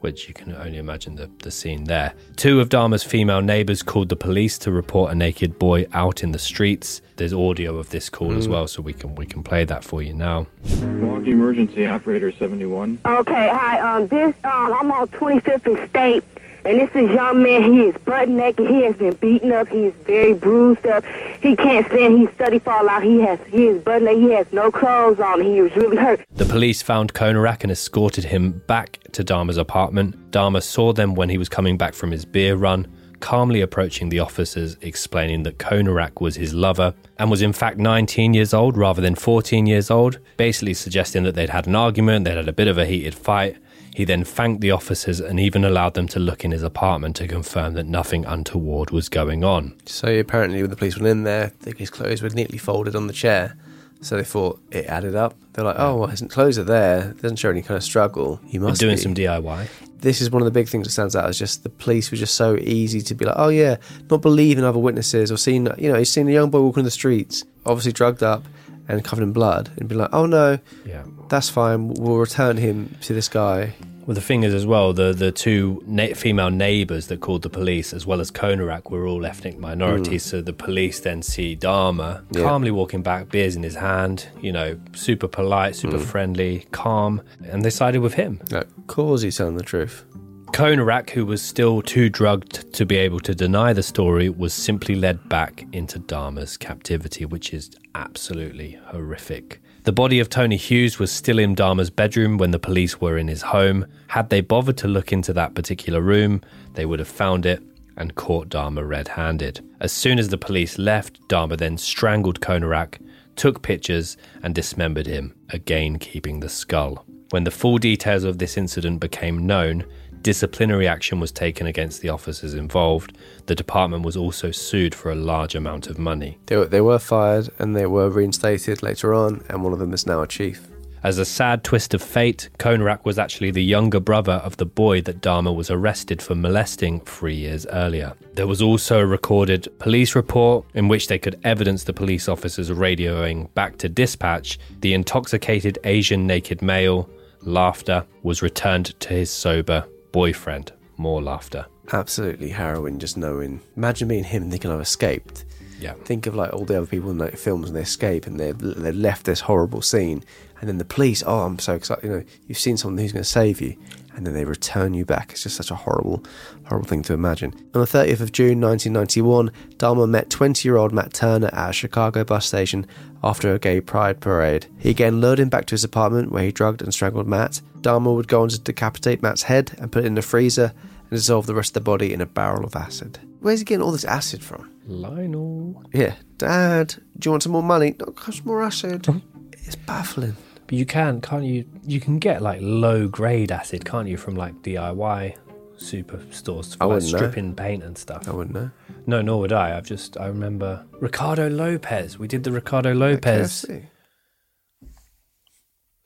which you can only imagine the, the scene there. Two of Dahmer's female neighbors called the police to report a naked boy out in the streets. There's audio of this call as Mm. well, so we can we can play that for you now. Milwaukee Emergency Operator 71. Okay, hi. Um, this um, I'm on 25th and State, and this is young man. He is butt naked. He has been beaten up. He is very bruised up. He can't stand. He's study fall out. He has he is butt naked. He has no clothes on. He was really hurt. The police found Konerak and escorted him back to Dahmer's apartment. Dahmer saw them when he was coming back from his beer run, calmly approaching the officers, explaining that Konerak was his lover and was in fact 19 years old rather than 14 years old, basically suggesting that they'd had an argument, they'd had a bit of a heated fight. He then thanked the officers and even allowed them to look in his apartment to confirm that nothing untoward was going on. So apparently, when the police went in there, his clothes were neatly folded on the chair. So they thought it added up. They're like, oh, well, his clothes are there. It doesn't show any kind of struggle. He must doing be. some DIY. This is one of the big things that stands out. Is just the police were just so easy to be like, oh yeah, not believing other witnesses or seeing, you know, he's seen a young boy walking the streets, obviously drugged up and covered in blood, and be like, oh no, Yeah. That's fine. We'll return him to this guy. Well, the thing is, as well, the the two na- female neighbours that called the police, as well as Konerak, were all ethnic minorities. So the police then see Dahmer Yeah. calmly walking back, beers in his hand, you know, super polite, super Mm. friendly, calm, and they sided with him. Of course he's telling the truth. Konerak, who was still too drugged to be able to deny the story, was simply led back into Dahmer's captivity, which is absolutely horrific. The body of Tony Hughes was still in Dahmer's bedroom when the police were in his home. Had they bothered to look into that particular room, they would have found it and caught Dahmer red handed. As soon as the police left, Dahmer then strangled Konerak, took pictures, and dismembered him, again keeping the skull. When the full details of this incident became known, disciplinary action was taken against the officers involved. The department was also sued for a large amount of money. They were, they were fired and they were reinstated later on, and one of them is now a chief. As a sad twist of fate, Konerak was actually the younger brother of the boy that Dahmer was arrested for molesting three years earlier. There was also a recorded police report in which they could evidence the police officers radioing back to dispatch the intoxicated Asian naked male, laughter, was returned to his sober boyfriend. More laughter. Absolutely harrowing just knowing. Imagine being him and thinking I've escaped. Yeah. Think of like all the other people in like films and they escape and they've, they've left this horrible scene. And then the police, oh, I'm so excited. You know, you've seen someone who's going to save you. And then they return you back. It's just such a horrible, horrible thing to imagine. On the 30th of June 1991, Dahmer met 20 year old Matt Turner at a Chicago bus station after a gay pride parade. He again lured him back to his apartment where he drugged and strangled Matt. Dahmer would go on to decapitate Matt's head and put it in the freezer and dissolve the rest of the body in a barrel of acid. Where's he getting all this acid from? Lionel. Yeah, Dad, do you want some more money? No, cost more acid. It's baffling. But you can, can't you? You can get like low grade acid, can't you, from like DIY superstores for like wouldn't know. stripping paint and stuff. I wouldn't know. No, nor would I. I've just I remember Ricardo Lopez. We did the Ricardo Lopez.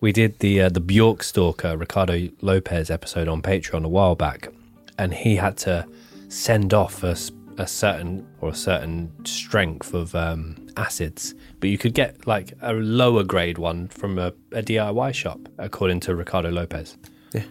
We did the uh, the Bjork stalker Ricardo Lopez episode on Patreon a while back, and he had to send off a, a certain or a certain strength of um, acids, but you could get like a lower grade one from a, a DIY shop, according to Ricardo Lopez. Yeah.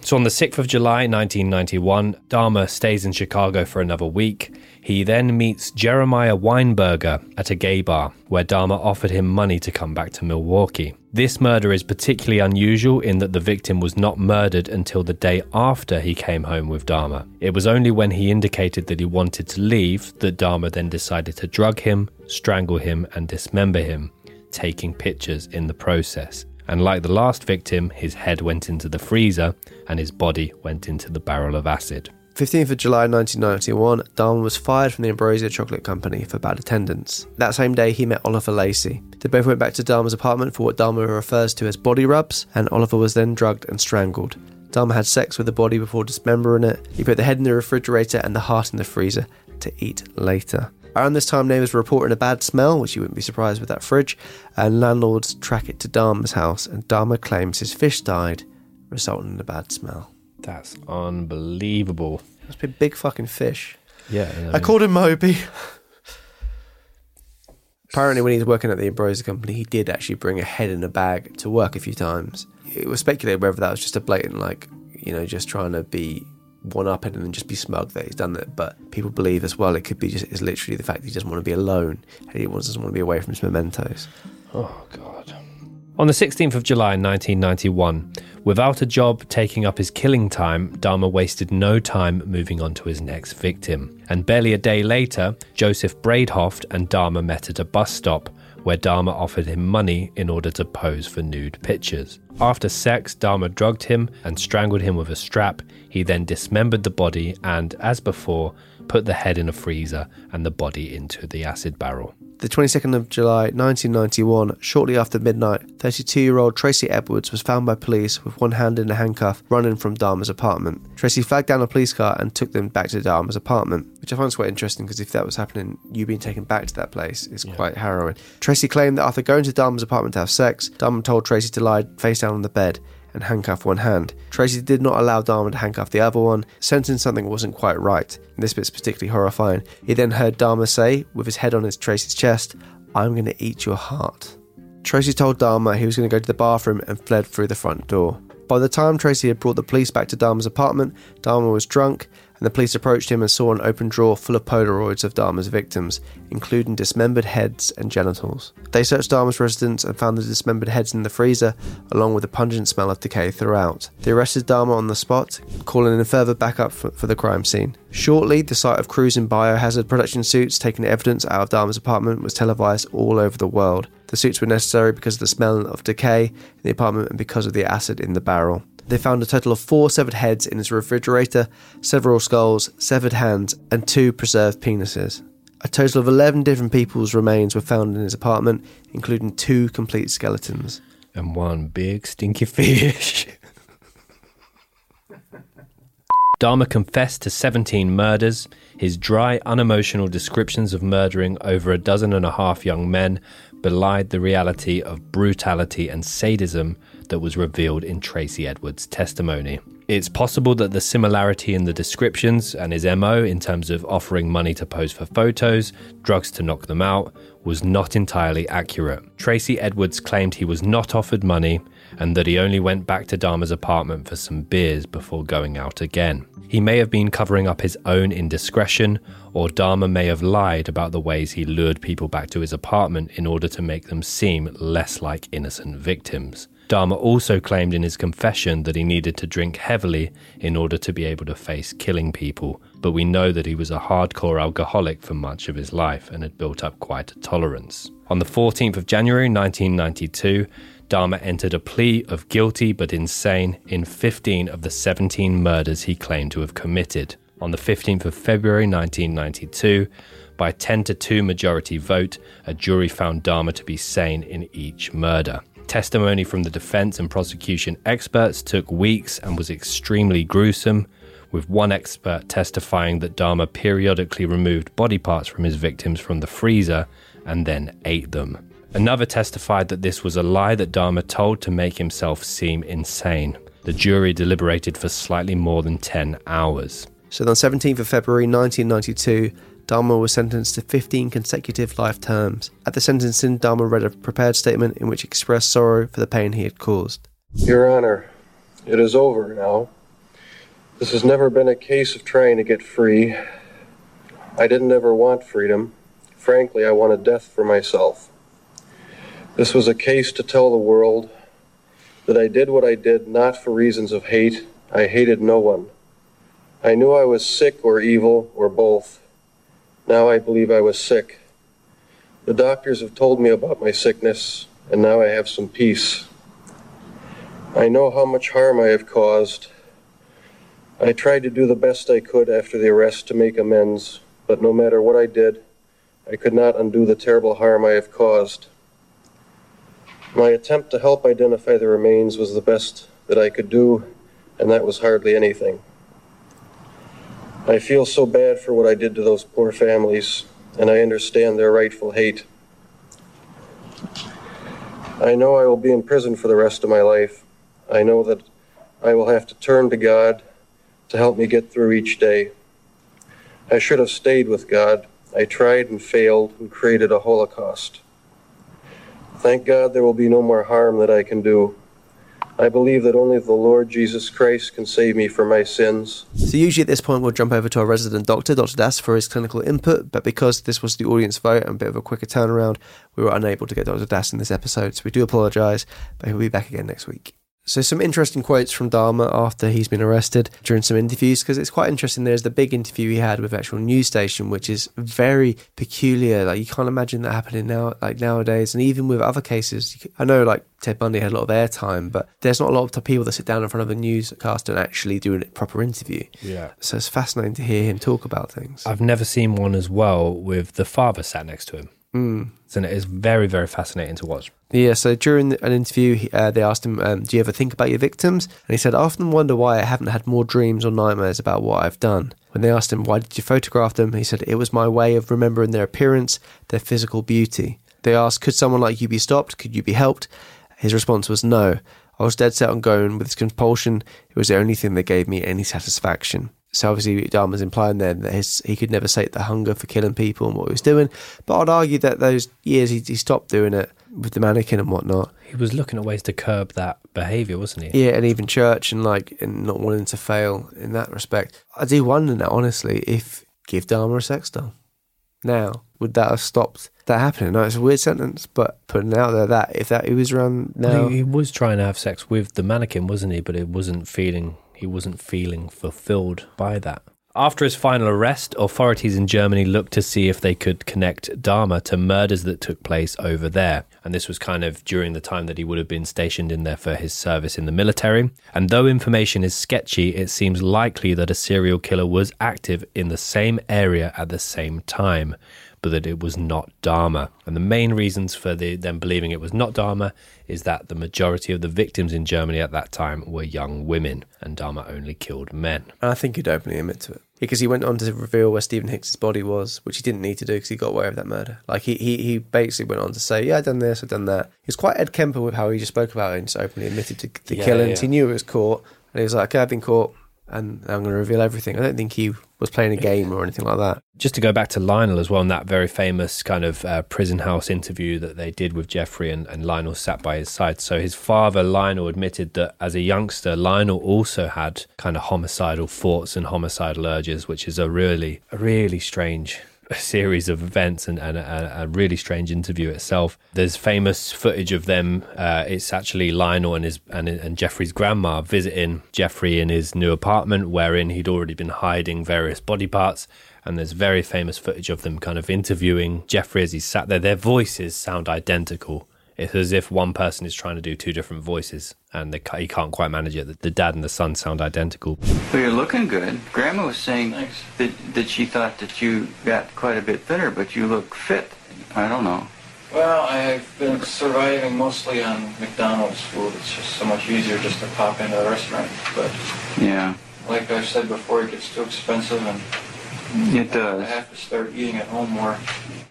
So on the 6th of July 1991, Dahmer stays in Chicago for another week. He then meets Jeremiah Weinberger at a gay bar where Dahmer offered him money to come back to Milwaukee. This murder is particularly unusual in that the victim was not murdered until the day after he came home with Dahmer. It was only when he indicated that he wanted to leave that Dahmer then decided to drug him, strangle him, and dismember him, taking pictures in the process. And like the last victim, his head went into the freezer and his body went into the barrel of acid. 15th of July 1991, Dahmer was fired from the Ambrosia Chocolate Company for bad attendance. That same day, he met Oliver Lacy. They both went back to Dahmer's apartment for what Dahmer refers to as body rubs, and Oliver was then drugged and strangled. Dahmer had sex with the body before dismembering it. He put the head in the refrigerator and the heart in the freezer to eat later. Around this time, neighbours were reporting a bad smell, which you wouldn't be surprised with that fridge, and landlords track it to Dahmer's house, and Dahmer claims his fish died, resulting in a bad smell. That's unbelievable. Must be a big fucking fish. Yeah. I called him Moby. Apparently, when he was working at the Ambrosia Company, he did actually bring a head in a bag to work a few times. It was speculated whether that was just a blatant, like, you know, just trying to be one up and then just be smug that he's done that. But people believe as well it could be just it's literally the fact that he doesn't want to be alone and he doesn't want to be away from his mementos. Oh, God. On the 16th of July 1991, without a job taking up his killing time, Dahmer wasted no time moving on to his next victim. And barely a day later, Joseph Bradehoft and Dahmer met at a bus stop where Dahmer offered him money in order to pose for nude pictures. After sex, Dahmer drugged him and strangled him with a strap. He then dismembered the body and, as before, put the head in a freezer and the body into the acid barrel. The 22nd of July 1991, shortly after midnight, 32 year old Tracy Edwards was found by police with one hand in a handcuff running from Dahmer's apartment. Tracy flagged down a police car and took them back to Dahmer's apartment, which I find quite interesting because if that was happening, you being taken back to that place is quite harrowing. Tracy claimed that after going to Dahmer's apartment to have sex, Dahmer told Tracy to lie face down on the bed and handcuff one hand. Tracy did not allow Dahmer to handcuff the other one, sensing something wasn't quite right. This bit's particularly horrifying. He then heard Dahmer say, with his head on his Tracy's chest, I'm going to eat your heart. Tracy told Dahmer he was going to go to the bathroom and fled through the front door. By the time Tracy had brought the police back to Dahmer's apartment, Dahmer was drunk, and the police approached him and saw an open drawer full of Polaroids of Dahmer's victims, including dismembered heads and genitals. They searched Dahmer's residence and found the dismembered heads in the freezer, along with a pungent smell of decay throughout. They arrested Dahmer on the spot, calling in further backup for, for the crime scene. Shortly, the sight of crews in biohazard production suits taking evidence out of Dahmer's apartment was televised all over the world. The suits were necessary because of the smell of decay in the apartment and because of the acid in the barrel. They found a total of four severed heads in his refrigerator, several skulls, severed hands, and two preserved penises. A total of 11 different people's remains were found in his apartment, including two complete skeletons. And one big stinky fish. Dahmer confessed to 17 murders. His dry, unemotional descriptions of murdering over a dozen and a half young men belied the reality of brutality and sadism that was revealed in Tracy Edwards' testimony. It's possible that the similarity in the descriptions and his MO in terms of offering money to pose for photos, drugs to knock them out, was not entirely accurate. Tracy Edwards claimed he was not offered money and that he only went back to Dahmer's apartment for some beers before going out again. He may have been covering up his own indiscretion, or Dahmer may have lied about the ways he lured people back to his apartment in order to make them seem less like innocent victims. Dahmer also claimed in his confession that he needed to drink heavily in order to be able to face killing people, but we know that he was a hardcore alcoholic for much of his life and had built up quite a tolerance. On the 14th of January 1992, Dahmer entered a plea of guilty but insane in 15 of the 17 murders he claimed to have committed. On the 15th of February 1992, by 10 to 2 majority vote, a jury found Dahmer to be sane in each murder. Testimony from the defense and prosecution experts took weeks and was extremely gruesome, with one expert testifying that Dahmer periodically removed body parts from his victims from the freezer and then ate them. Another testified that this was a lie that Dahmer told to make himself seem insane. The jury deliberated for slightly more than 10 hours. So on 17th of February 1992, Dahmer was sentenced to 15 consecutive life terms. At the sentencing, Dahmer read a prepared statement in which he expressed sorrow for the pain he had caused. Your Honor, it is over now. This has never been a case of trying to get free. I didn't ever want freedom. Frankly, I wanted death for myself. This was a case to tell the world that I did what I did not for reasons of hate. I hated no one. I knew I was sick or evil or both. Now I believe I was sick. The doctors have told me about my sickness, and now I have some peace. I know how much harm I have caused. I tried to do the best I could after the arrest to make amends, but no matter what I did, I could not undo the terrible harm I have caused. My attempt to help identify the remains was the best that I could do, and that was hardly anything. I feel so bad for what I did to those poor families, and I understand their rightful hate. I know I will be in prison for the rest of my life. I know that I will have to turn to God to help me get through each day. I should have stayed with God. I tried and failed and created a holocaust. Thank God there will be no more harm that I can do. I believe that only the Lord Jesus Christ can save me from my sins. So usually at this point we'll jump over to our resident doctor, Dr. Das, for his clinical input, but because this was the audience vote and a bit of a quicker turnaround, we were unable to get Dr. Das in this episode, so we do apologise, but he'll be back again next week. So some interesting quotes from Dahmer after he's been arrested during some interviews because it's quite interesting. There's the big interview he had with actual news station, which is very peculiar. Like you can't imagine that happening now, like nowadays. And even with other cases, I know like Ted Bundy had a lot of airtime, but there's not a lot of people that sit down in front of a newscast and actually do a proper interview. Yeah. So it's fascinating to hear him talk about things. I've never seen one as well with the father sat next to him. Mm. So it is very, very fascinating to watch. Yeah, so during an interview, uh, they asked him, um, Do you ever think about your victims? And he said, I often wonder why I haven't had more dreams or nightmares about what I've done. When they asked him, Why did you photograph them? He said, It was my way of remembering their appearance, their physical beauty. They asked, Could someone like you be stopped? Could you be helped? His response was, No. I was dead set on going with this compulsion. It was the only thing that gave me any satisfaction. So obviously, Dahmer's implying then that his, he could never sate the hunger for killing people and what he was doing. But I'd argue that those years he, he stopped doing it with the mannequin and whatnot. He was looking at ways to curb that behaviour, wasn't he? Yeah, and even church and like and not wanting to fail in that respect. I do wonder now, honestly, if give Dahmer a sex doll now would that have stopped that happening? No, it's a weird sentence, but putting it out there that if that he was around now, Well, he, he was trying to have sex with the mannequin, wasn't he? But it wasn't feeling he wasn't feeling fulfilled by that. After his final arrest, authorities in Germany looked to see if they could connect Dahmer to murders that took place over there. And this was kind of during the time that he would have been stationed in there for his service in the military. And though information is sketchy, it seems likely that a serial killer was active in the same area at the same time, but that it was not Dahmer. And the main reasons for the, them believing it was not Dahmer is that the majority of the victims in Germany at that time were young women, and Dahmer only killed men. and I think he'd openly admit to it because he went on to reveal where Steven Hicks's body was, which he didn't need to do because he got away with that murder. Like he, he he basically went on to say, "Yeah, I've done this, I've done that." He was quite Ed Kemper with how he just spoke about it and just openly admitted to the Yeah, killings. yeah. He knew it was caught, and he was like, "Okay, I've been caught." And I'm going to reveal everything. I don't think he was playing a game or anything like that. Just to go back to Lionel as well, in that very famous kind of uh, prison house interview that they did with Jeffrey, and, and Lionel sat by his side. So his father, Lionel, admitted that as a youngster, Lionel also had kind of homicidal thoughts and homicidal urges, which is a really, a really strange series of events and, and a, really strange interview itself. There's famous footage of them. Uh, it's actually Lionel and his and, and Jeffrey's grandma visiting Jeffrey in his new apartment, wherein he'd already been hiding various body parts. And there's very famous footage of them kind of interviewing Jeffrey as he sat there. Their voices sound identical. It's as if one person is trying to do two different voices, and they, he can't quite manage it. The, the dad and the son sound identical. Well, you're looking good. Grandma was saying that, that she thought that you got quite a bit thinner, but you look fit. I don't know. Well, I've been surviving mostly on McDonald's food. It's just so much easier just to pop into a restaurant. But Yeah, like I've said before, it gets too expensive and it does. I have to start eating at home more.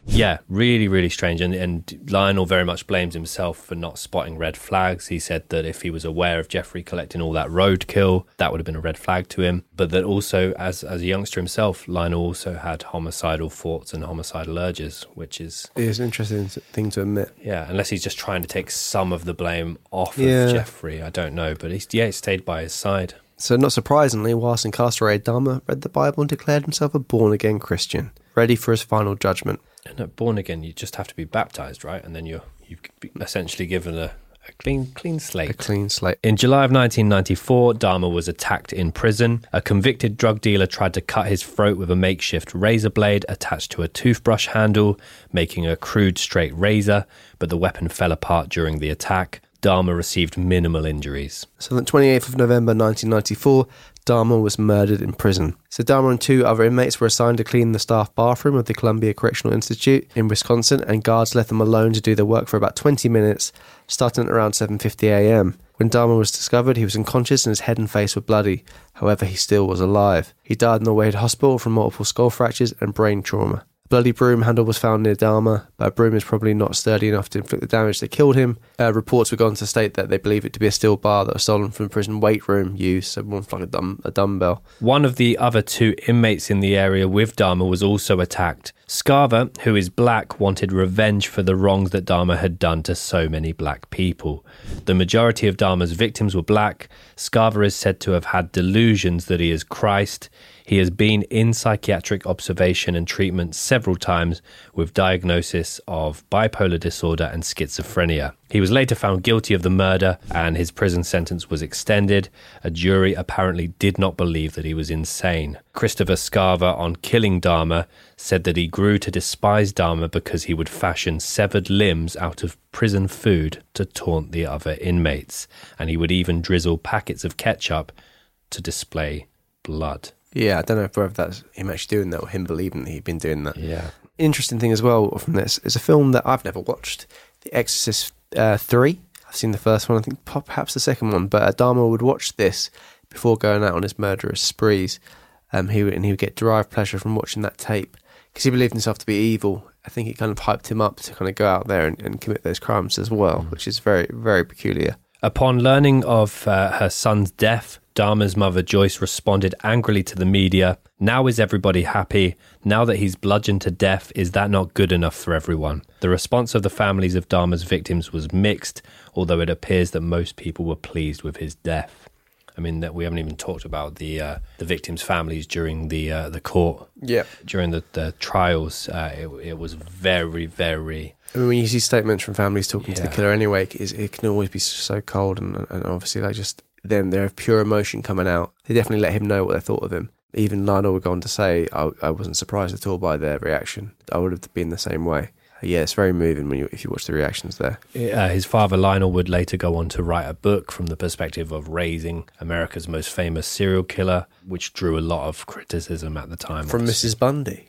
Yeah, really, really strange. And, and Lionel very much blames himself for not spotting red flags. He said that if he was aware of Jeffrey collecting all that roadkill, that would have been a red flag to him. But that also, as, as a youngster himself, Lionel also had homicidal thoughts and homicidal urges, which is, It's an interesting thing to admit. yeah, unless he's just trying to take some of the blame off Yeah. of Jeffrey. I don't know. But he's, yeah, he stayed by his side. So, not surprisingly, whilst incarcerated, Dahmer read the Bible and declared himself a born again Christian, ready for his final judgment. And at born again, you just have to be baptized, right? And then you're you've essentially given a, a clean clean slate. A clean slate. In July of 1994, Dahmer was attacked in prison. A convicted drug dealer tried to cut his throat with a makeshift razor blade attached to a toothbrush handle, making a crude straight razor, but the weapon fell apart during the attack. Dahmer received minimal injuries. So, on the 28th of November 1994, Dahmer was murdered in prison. So, Dahmer and two other inmates were assigned to clean the staff bathroom of the Columbia Correctional Institute in Wisconsin, and guards left them alone to do their work for about 20 minutes, starting at around 7:50 a.m. When Dahmer was discovered, he was unconscious and his head and face were bloody. However, he still was alive. He died in the Wade Hospital from multiple skull fractures and brain trauma. Bloody broom handle was found near Dahmer, but a broom is probably not sturdy enough to inflict the damage that killed him. Uh, reports were gone to state that they believe it to be a steel bar that was stolen from prison weight room use, so one like a, dumb, a dumbbell. One of the other two inmates in the area with Dahmer was also attacked. Scarver, who is black, wanted revenge for the wrongs that Dahmer had done to so many black people. The majority of Dahmer's victims were black. Scarver is said to have had delusions that he is Christ. He has been in psychiatric observation and treatment several times with diagnosis of bipolar disorder and schizophrenia. He was later found guilty of the murder and his prison sentence was extended. A jury apparently did not believe that he was insane. Christopher Scarver, on killing Dahmer, said that he grew to despise Dahmer because he would fashion severed limbs out of prison food to taunt the other inmates, and he would even drizzle packets of ketchup to display blood. Yeah, I don't know whether that's him actually doing that or him believing that he'd been doing that. Yeah. Interesting thing as well from this is a film that I've never watched, The Exorcist uh, 3. I've seen the first one, I think perhaps the second one, but Adama would watch this before going out on his murderous sprees. Um, he would, and he would get derived pleasure from watching that tape because he believed himself to be evil. I think it kind of hyped him up to kind of go out there and, and commit those crimes as well, which is very, very peculiar. Upon learning of uh, her son's death, Dahmer's mother Joyce responded angrily to the media. Now is everybody happy? Now that he's bludgeoned to death, is that not good enough for everyone? The response of the families of Dahmer's victims was mixed, although it appears that most people were pleased with his death. I mean, that we haven't even talked about the uh, the victims' families during the uh, the court. Yeah. During the, the trials, uh, it, it was very, very I mean, when you see statements from families talking to the killer anyway, it, it can always be so cold, and, and obviously they just then they have pure emotion coming out. They definitely let him know what they thought of him. Even Lionel would go on to say, I, "I wasn't surprised at all by their reaction. I would have been the same way." Yeah, it's very moving when you if you watch the reactions there. Uh, his father Lionel would later go on to write a book from the perspective of raising America's most famous serial killer, which drew a lot of criticism at the time. From Mrs. Bundy.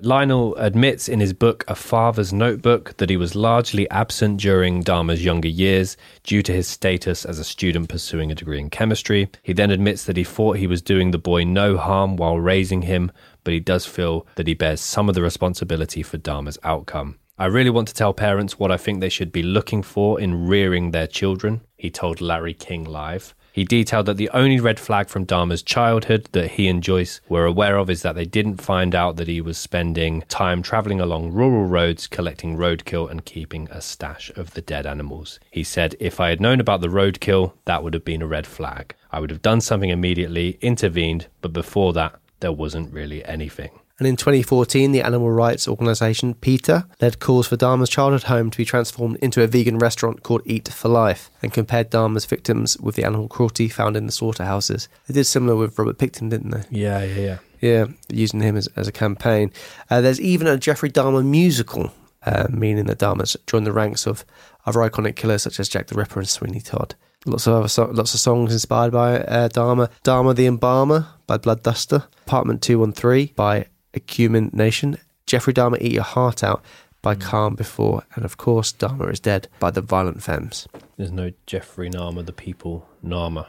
Lionel admits in his book A Father's Notebook that he was largely absent during Dahmer's younger years due to his status as a student pursuing a degree in chemistry. He then admits that he thought he was doing the boy no harm while raising him, but he does feel that he bears some of the responsibility for Dahmer's outcome. I really want to tell parents what I think they should be looking for in rearing their children, he told Larry King Live. He detailed that the only red flag from Dahmer's childhood that he and Joyce were aware of is that they didn't find out that he was spending time traveling along rural roads collecting roadkill and keeping a stash of the dead animals. He said, If I had known about the roadkill, that would have been a red flag. I would have done something immediately, intervened, but before that, there wasn't really anything. And in 2014, the animal rights organisation PETA led calls for Dahmer's childhood home to be transformed into a vegan restaurant called Eat for Life and compared Dahmer's victims with the animal cruelty found in the slaughterhouses. They did similar with Robert Pickton, didn't they? Yeah, yeah, yeah. Yeah, using him as, as a campaign. Uh, there's even a Jeffrey Dahmer musical, uh, meaning that Dahmer's joined the ranks of other iconic killers such as Jack the Ripper and Sweeney Todd. Lots of other so- lots of songs inspired by uh, Dahmer. Dahmer the Embalmer by Bloodduster. Apartment 213 by Acumen Nation. Jeffrey Dahmer Eat Your Heart Out by Calm Before. And of course, Dahmer is Dead by the Violent Femmes. There's no Jeffrey Nama, the people Nama.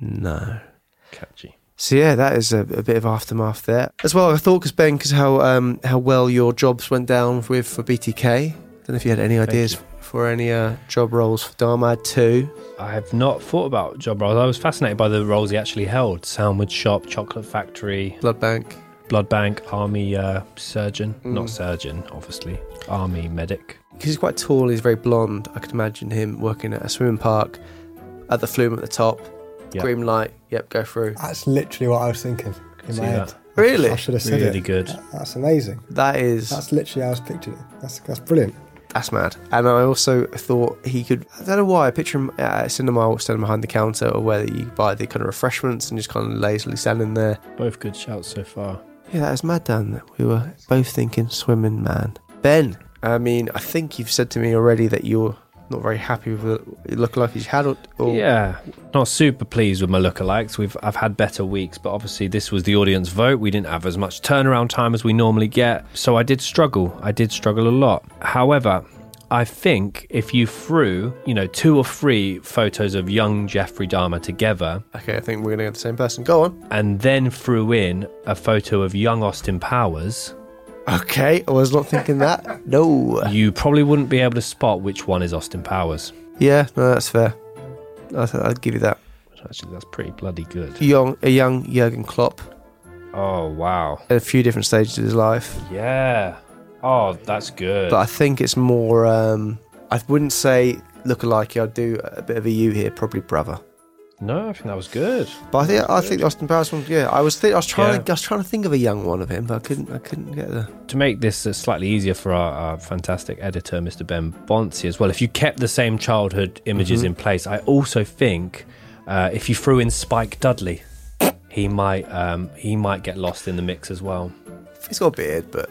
No. Catchy. So yeah, that is a, a bit of aftermath there as well. I thought because Ben, because how um, how well your jobs went down with for BTK. I Don't know if you had any ideas for any uh, job roles for Dahmer Two. I have not thought about job roles. I was fascinated by the roles he actually held: Salmwood Shop, Chocolate Factory, Blood Bank, Blood Bank, Army uh, Surgeon, Mm. not surgeon, obviously, Army Medic. Because he's quite tall, he's very blonde. I could imagine him working at a swimming park at the flume at the top. Yep. Green light. Yep, go through. That's literally what I was thinking in see my head. that. Really? I should have said Really it. good. That's amazing. That is That's literally how I was picturing it. That's that's brilliant. That's mad. And I also thought he could. I don't know why. I picture him at a cinema standing behind the counter, or whether you buy the kind of refreshments and just kind of lazily standing there. Both good shouts so far. Yeah, that was mad, Dan. That we were both thinking swimming man. Ben, I mean, I think you've said to me already that you're not very happy with the lookalike you had. Or Yeah, not super pleased with my lookalikes. We've I've had better weeks, but obviously this was the audience vote. We didn't have as much turnaround time as we normally get, so I did struggle. I did struggle a lot. However, I think if you threw, you know, two or three photos of young Jeffrey Dahmer together Okay, I think we're going to get the same person. Go on. and then threw in a photo of young Austin Powers, Okay, I was not thinking that. No. you probably wouldn't be able to spot which one is Austin Powers. Yeah, no, that's fair. I'd I'll give you that. Actually, that's pretty bloody good. Young, a young Jurgen Klopp Oh, wow. at a few different stages of his life. Yeah. Oh, that's good. But I think it's more. Um, I wouldn't say look alike. I'd do a bit of a you here, probably brother. no, I think that was good. But I think I think the Austin Powers one. Yeah, I was think, I was trying Yeah. to I was trying to think of a young one of him, but I couldn't I couldn't get the. To make this uh, slightly easier for our, our fantastic editor, Mr. Ben Bonsi, as well, if you kept the same childhood images Mhm. in place, I also think uh, if you threw in Spike Dudley, he might um, he might get lost in the mix as well. He's got a beard, but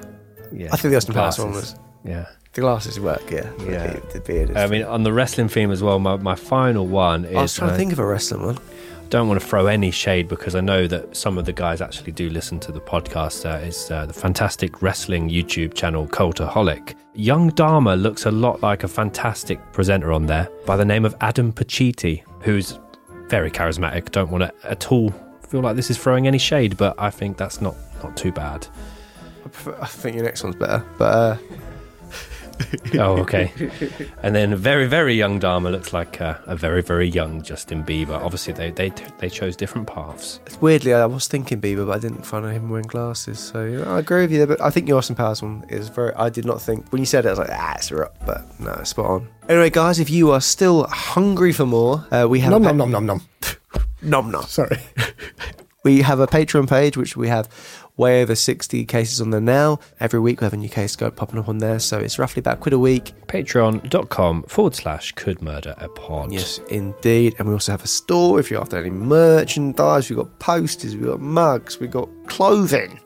Yeah, I think the Austin Powers one was. Yeah. The glasses work. Yeah, Yeah. The, the beard. Is, I mean, on the wrestling theme as well, my, my final one is. I was trying to uh, think of a wrestling one. don't want to throw any shade because I know that some of the guys actually do listen to the podcast. Uh, is uh, the fantastic wrestling YouTube channel Cultaholic. Young Dahmer looks a lot like a fantastic presenter on there by the name of Adam Pacitti, who's very charismatic. Don't want to at all feel like this is throwing any shade, but I think that's not not too bad. I, prefer, I think your next one's better, but uh, Oh, okay. and then very, very young Dahmer looks like uh, a very, very young Justin Bieber. Obviously, they they they chose different paths. weirdly, I was thinking Bieber, but I didn't find him wearing glasses. So you know, I agree with you there. But I think your Austin Powers one is very. I did not think when you said it, I was like, ah, it's right, but no, spot on. Anyway, guys, if you are still hungry for more, uh, we have Nom a nom nom nom nom. nom nom. Sorry. We have a Patreon page which we have way over 60 cases on there now. Every week we have a new case go popping up on there, so it's roughly about a quid a week. Patreon.com forward slash could murder a pod. Yes, indeed. And we also have a store if you're after any merchandise. We've got posters, we've got mugs, we've got clothing.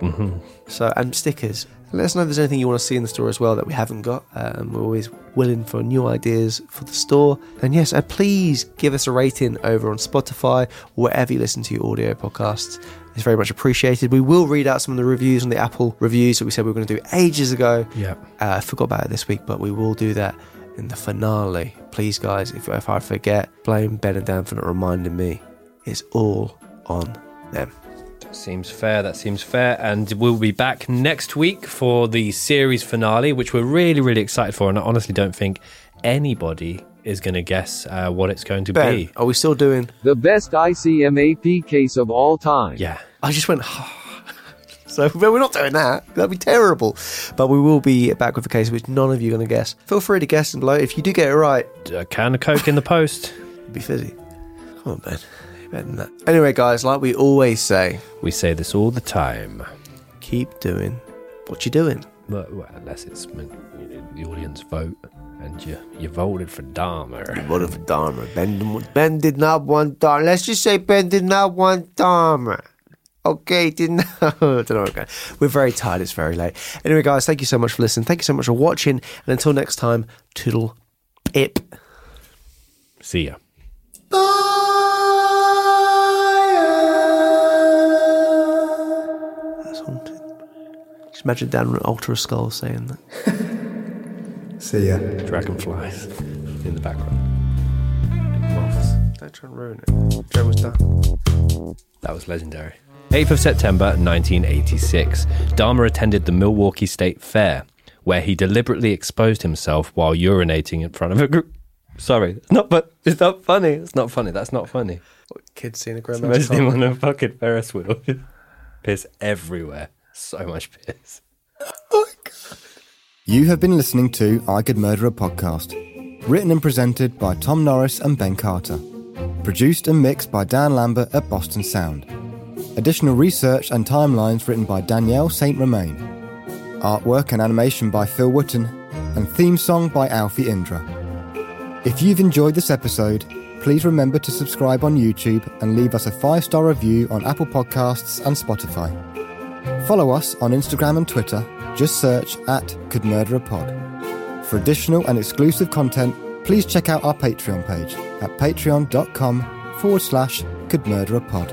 Mhm. So and stickers. Let us know if there's anything you want to see in the store as well that we haven't got. Um, we're always willing for new ideas for the store. And yes, uh, please give us a rating over on Spotify wherever you listen to your audio podcasts. It's very much appreciated. We will read out some of the reviews on the Apple reviews that we said we were going to do ages ago. Yeah. Uh, I forgot about it this week, but we will do that in the finale. Please, guys, if, if I forget, blame Ben and Dan for not reminding me. It's all on them. That seems fair. That seems fair. And we'll be back next week for the series finale, which we're really, really excited for. And I honestly don't think anybody is going to guess uh, what it's going to Ben, be. are we still doing The best ICMAP case of all time. Yeah. I just went. so we're not doing that. That'd be terrible. But we will be back with a case which none of you are going to guess. Feel free to guess and below. If you do get it right, A can of Coke in the post. be fizzy. Come on, Ben. Better than that. Anyway, guys, like we always say, We say this all the time. keep doing what you're doing. Well, unless it's the audience vote and you, you voted for Dahmer. You voted for Dahmer. Ben, ben did not want Dahmer. Let's just say Ben did not want Dahmer. Okay, didn't I don't know. Okay. We're very tired. It's very late. Anyway, guys, thank you so much for listening. Thank you so much for watching. And until next time, toodle pip. See ya. That's haunting. Just imagine Dan alter a skull saying that. See ya. Dragonflies in the background. Moths. Don't try and ruin it. Joe was done. That was legendary. 8th of September 1986, Dahmer attended the Milwaukee State Fair, where he deliberately exposed himself while urinating in front of a group. Sorry, it's not, but it's not funny. It's not funny. That's not funny. What, Kids seeing a Imagine grandma's him car. on a fucking Ferris wheel. piss everywhere. So much piss. You have been listening to I Could Murder a Podcast. Written and presented by Tom Norris and Ben Carter. Produced and mixed by Dan Lambert at Boston Sound. Additional research and timelines written by Danielle St. Romaine. Artwork and animation by Phil Wooten. And theme song by Alfie Indra. If you've enjoyed this episode, please remember to subscribe on YouTube and leave us a five star review on Apple Podcasts and Spotify. Follow us on Instagram and Twitter. Just search at Could Murder a Pod. For additional and exclusive content, please check out our Patreon page at patreon.com forward slash Could Murder a Pod.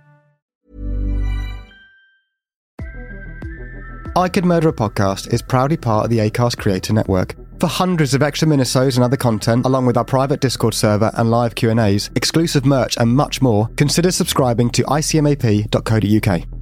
I Could Murder a Podcast is proudly part of the ACAST Creator Network. For hundreds of extra minisodes and other content, along with our private Discord server and live Q&As, exclusive merch and much more, consider subscribing to icmap.co.uk.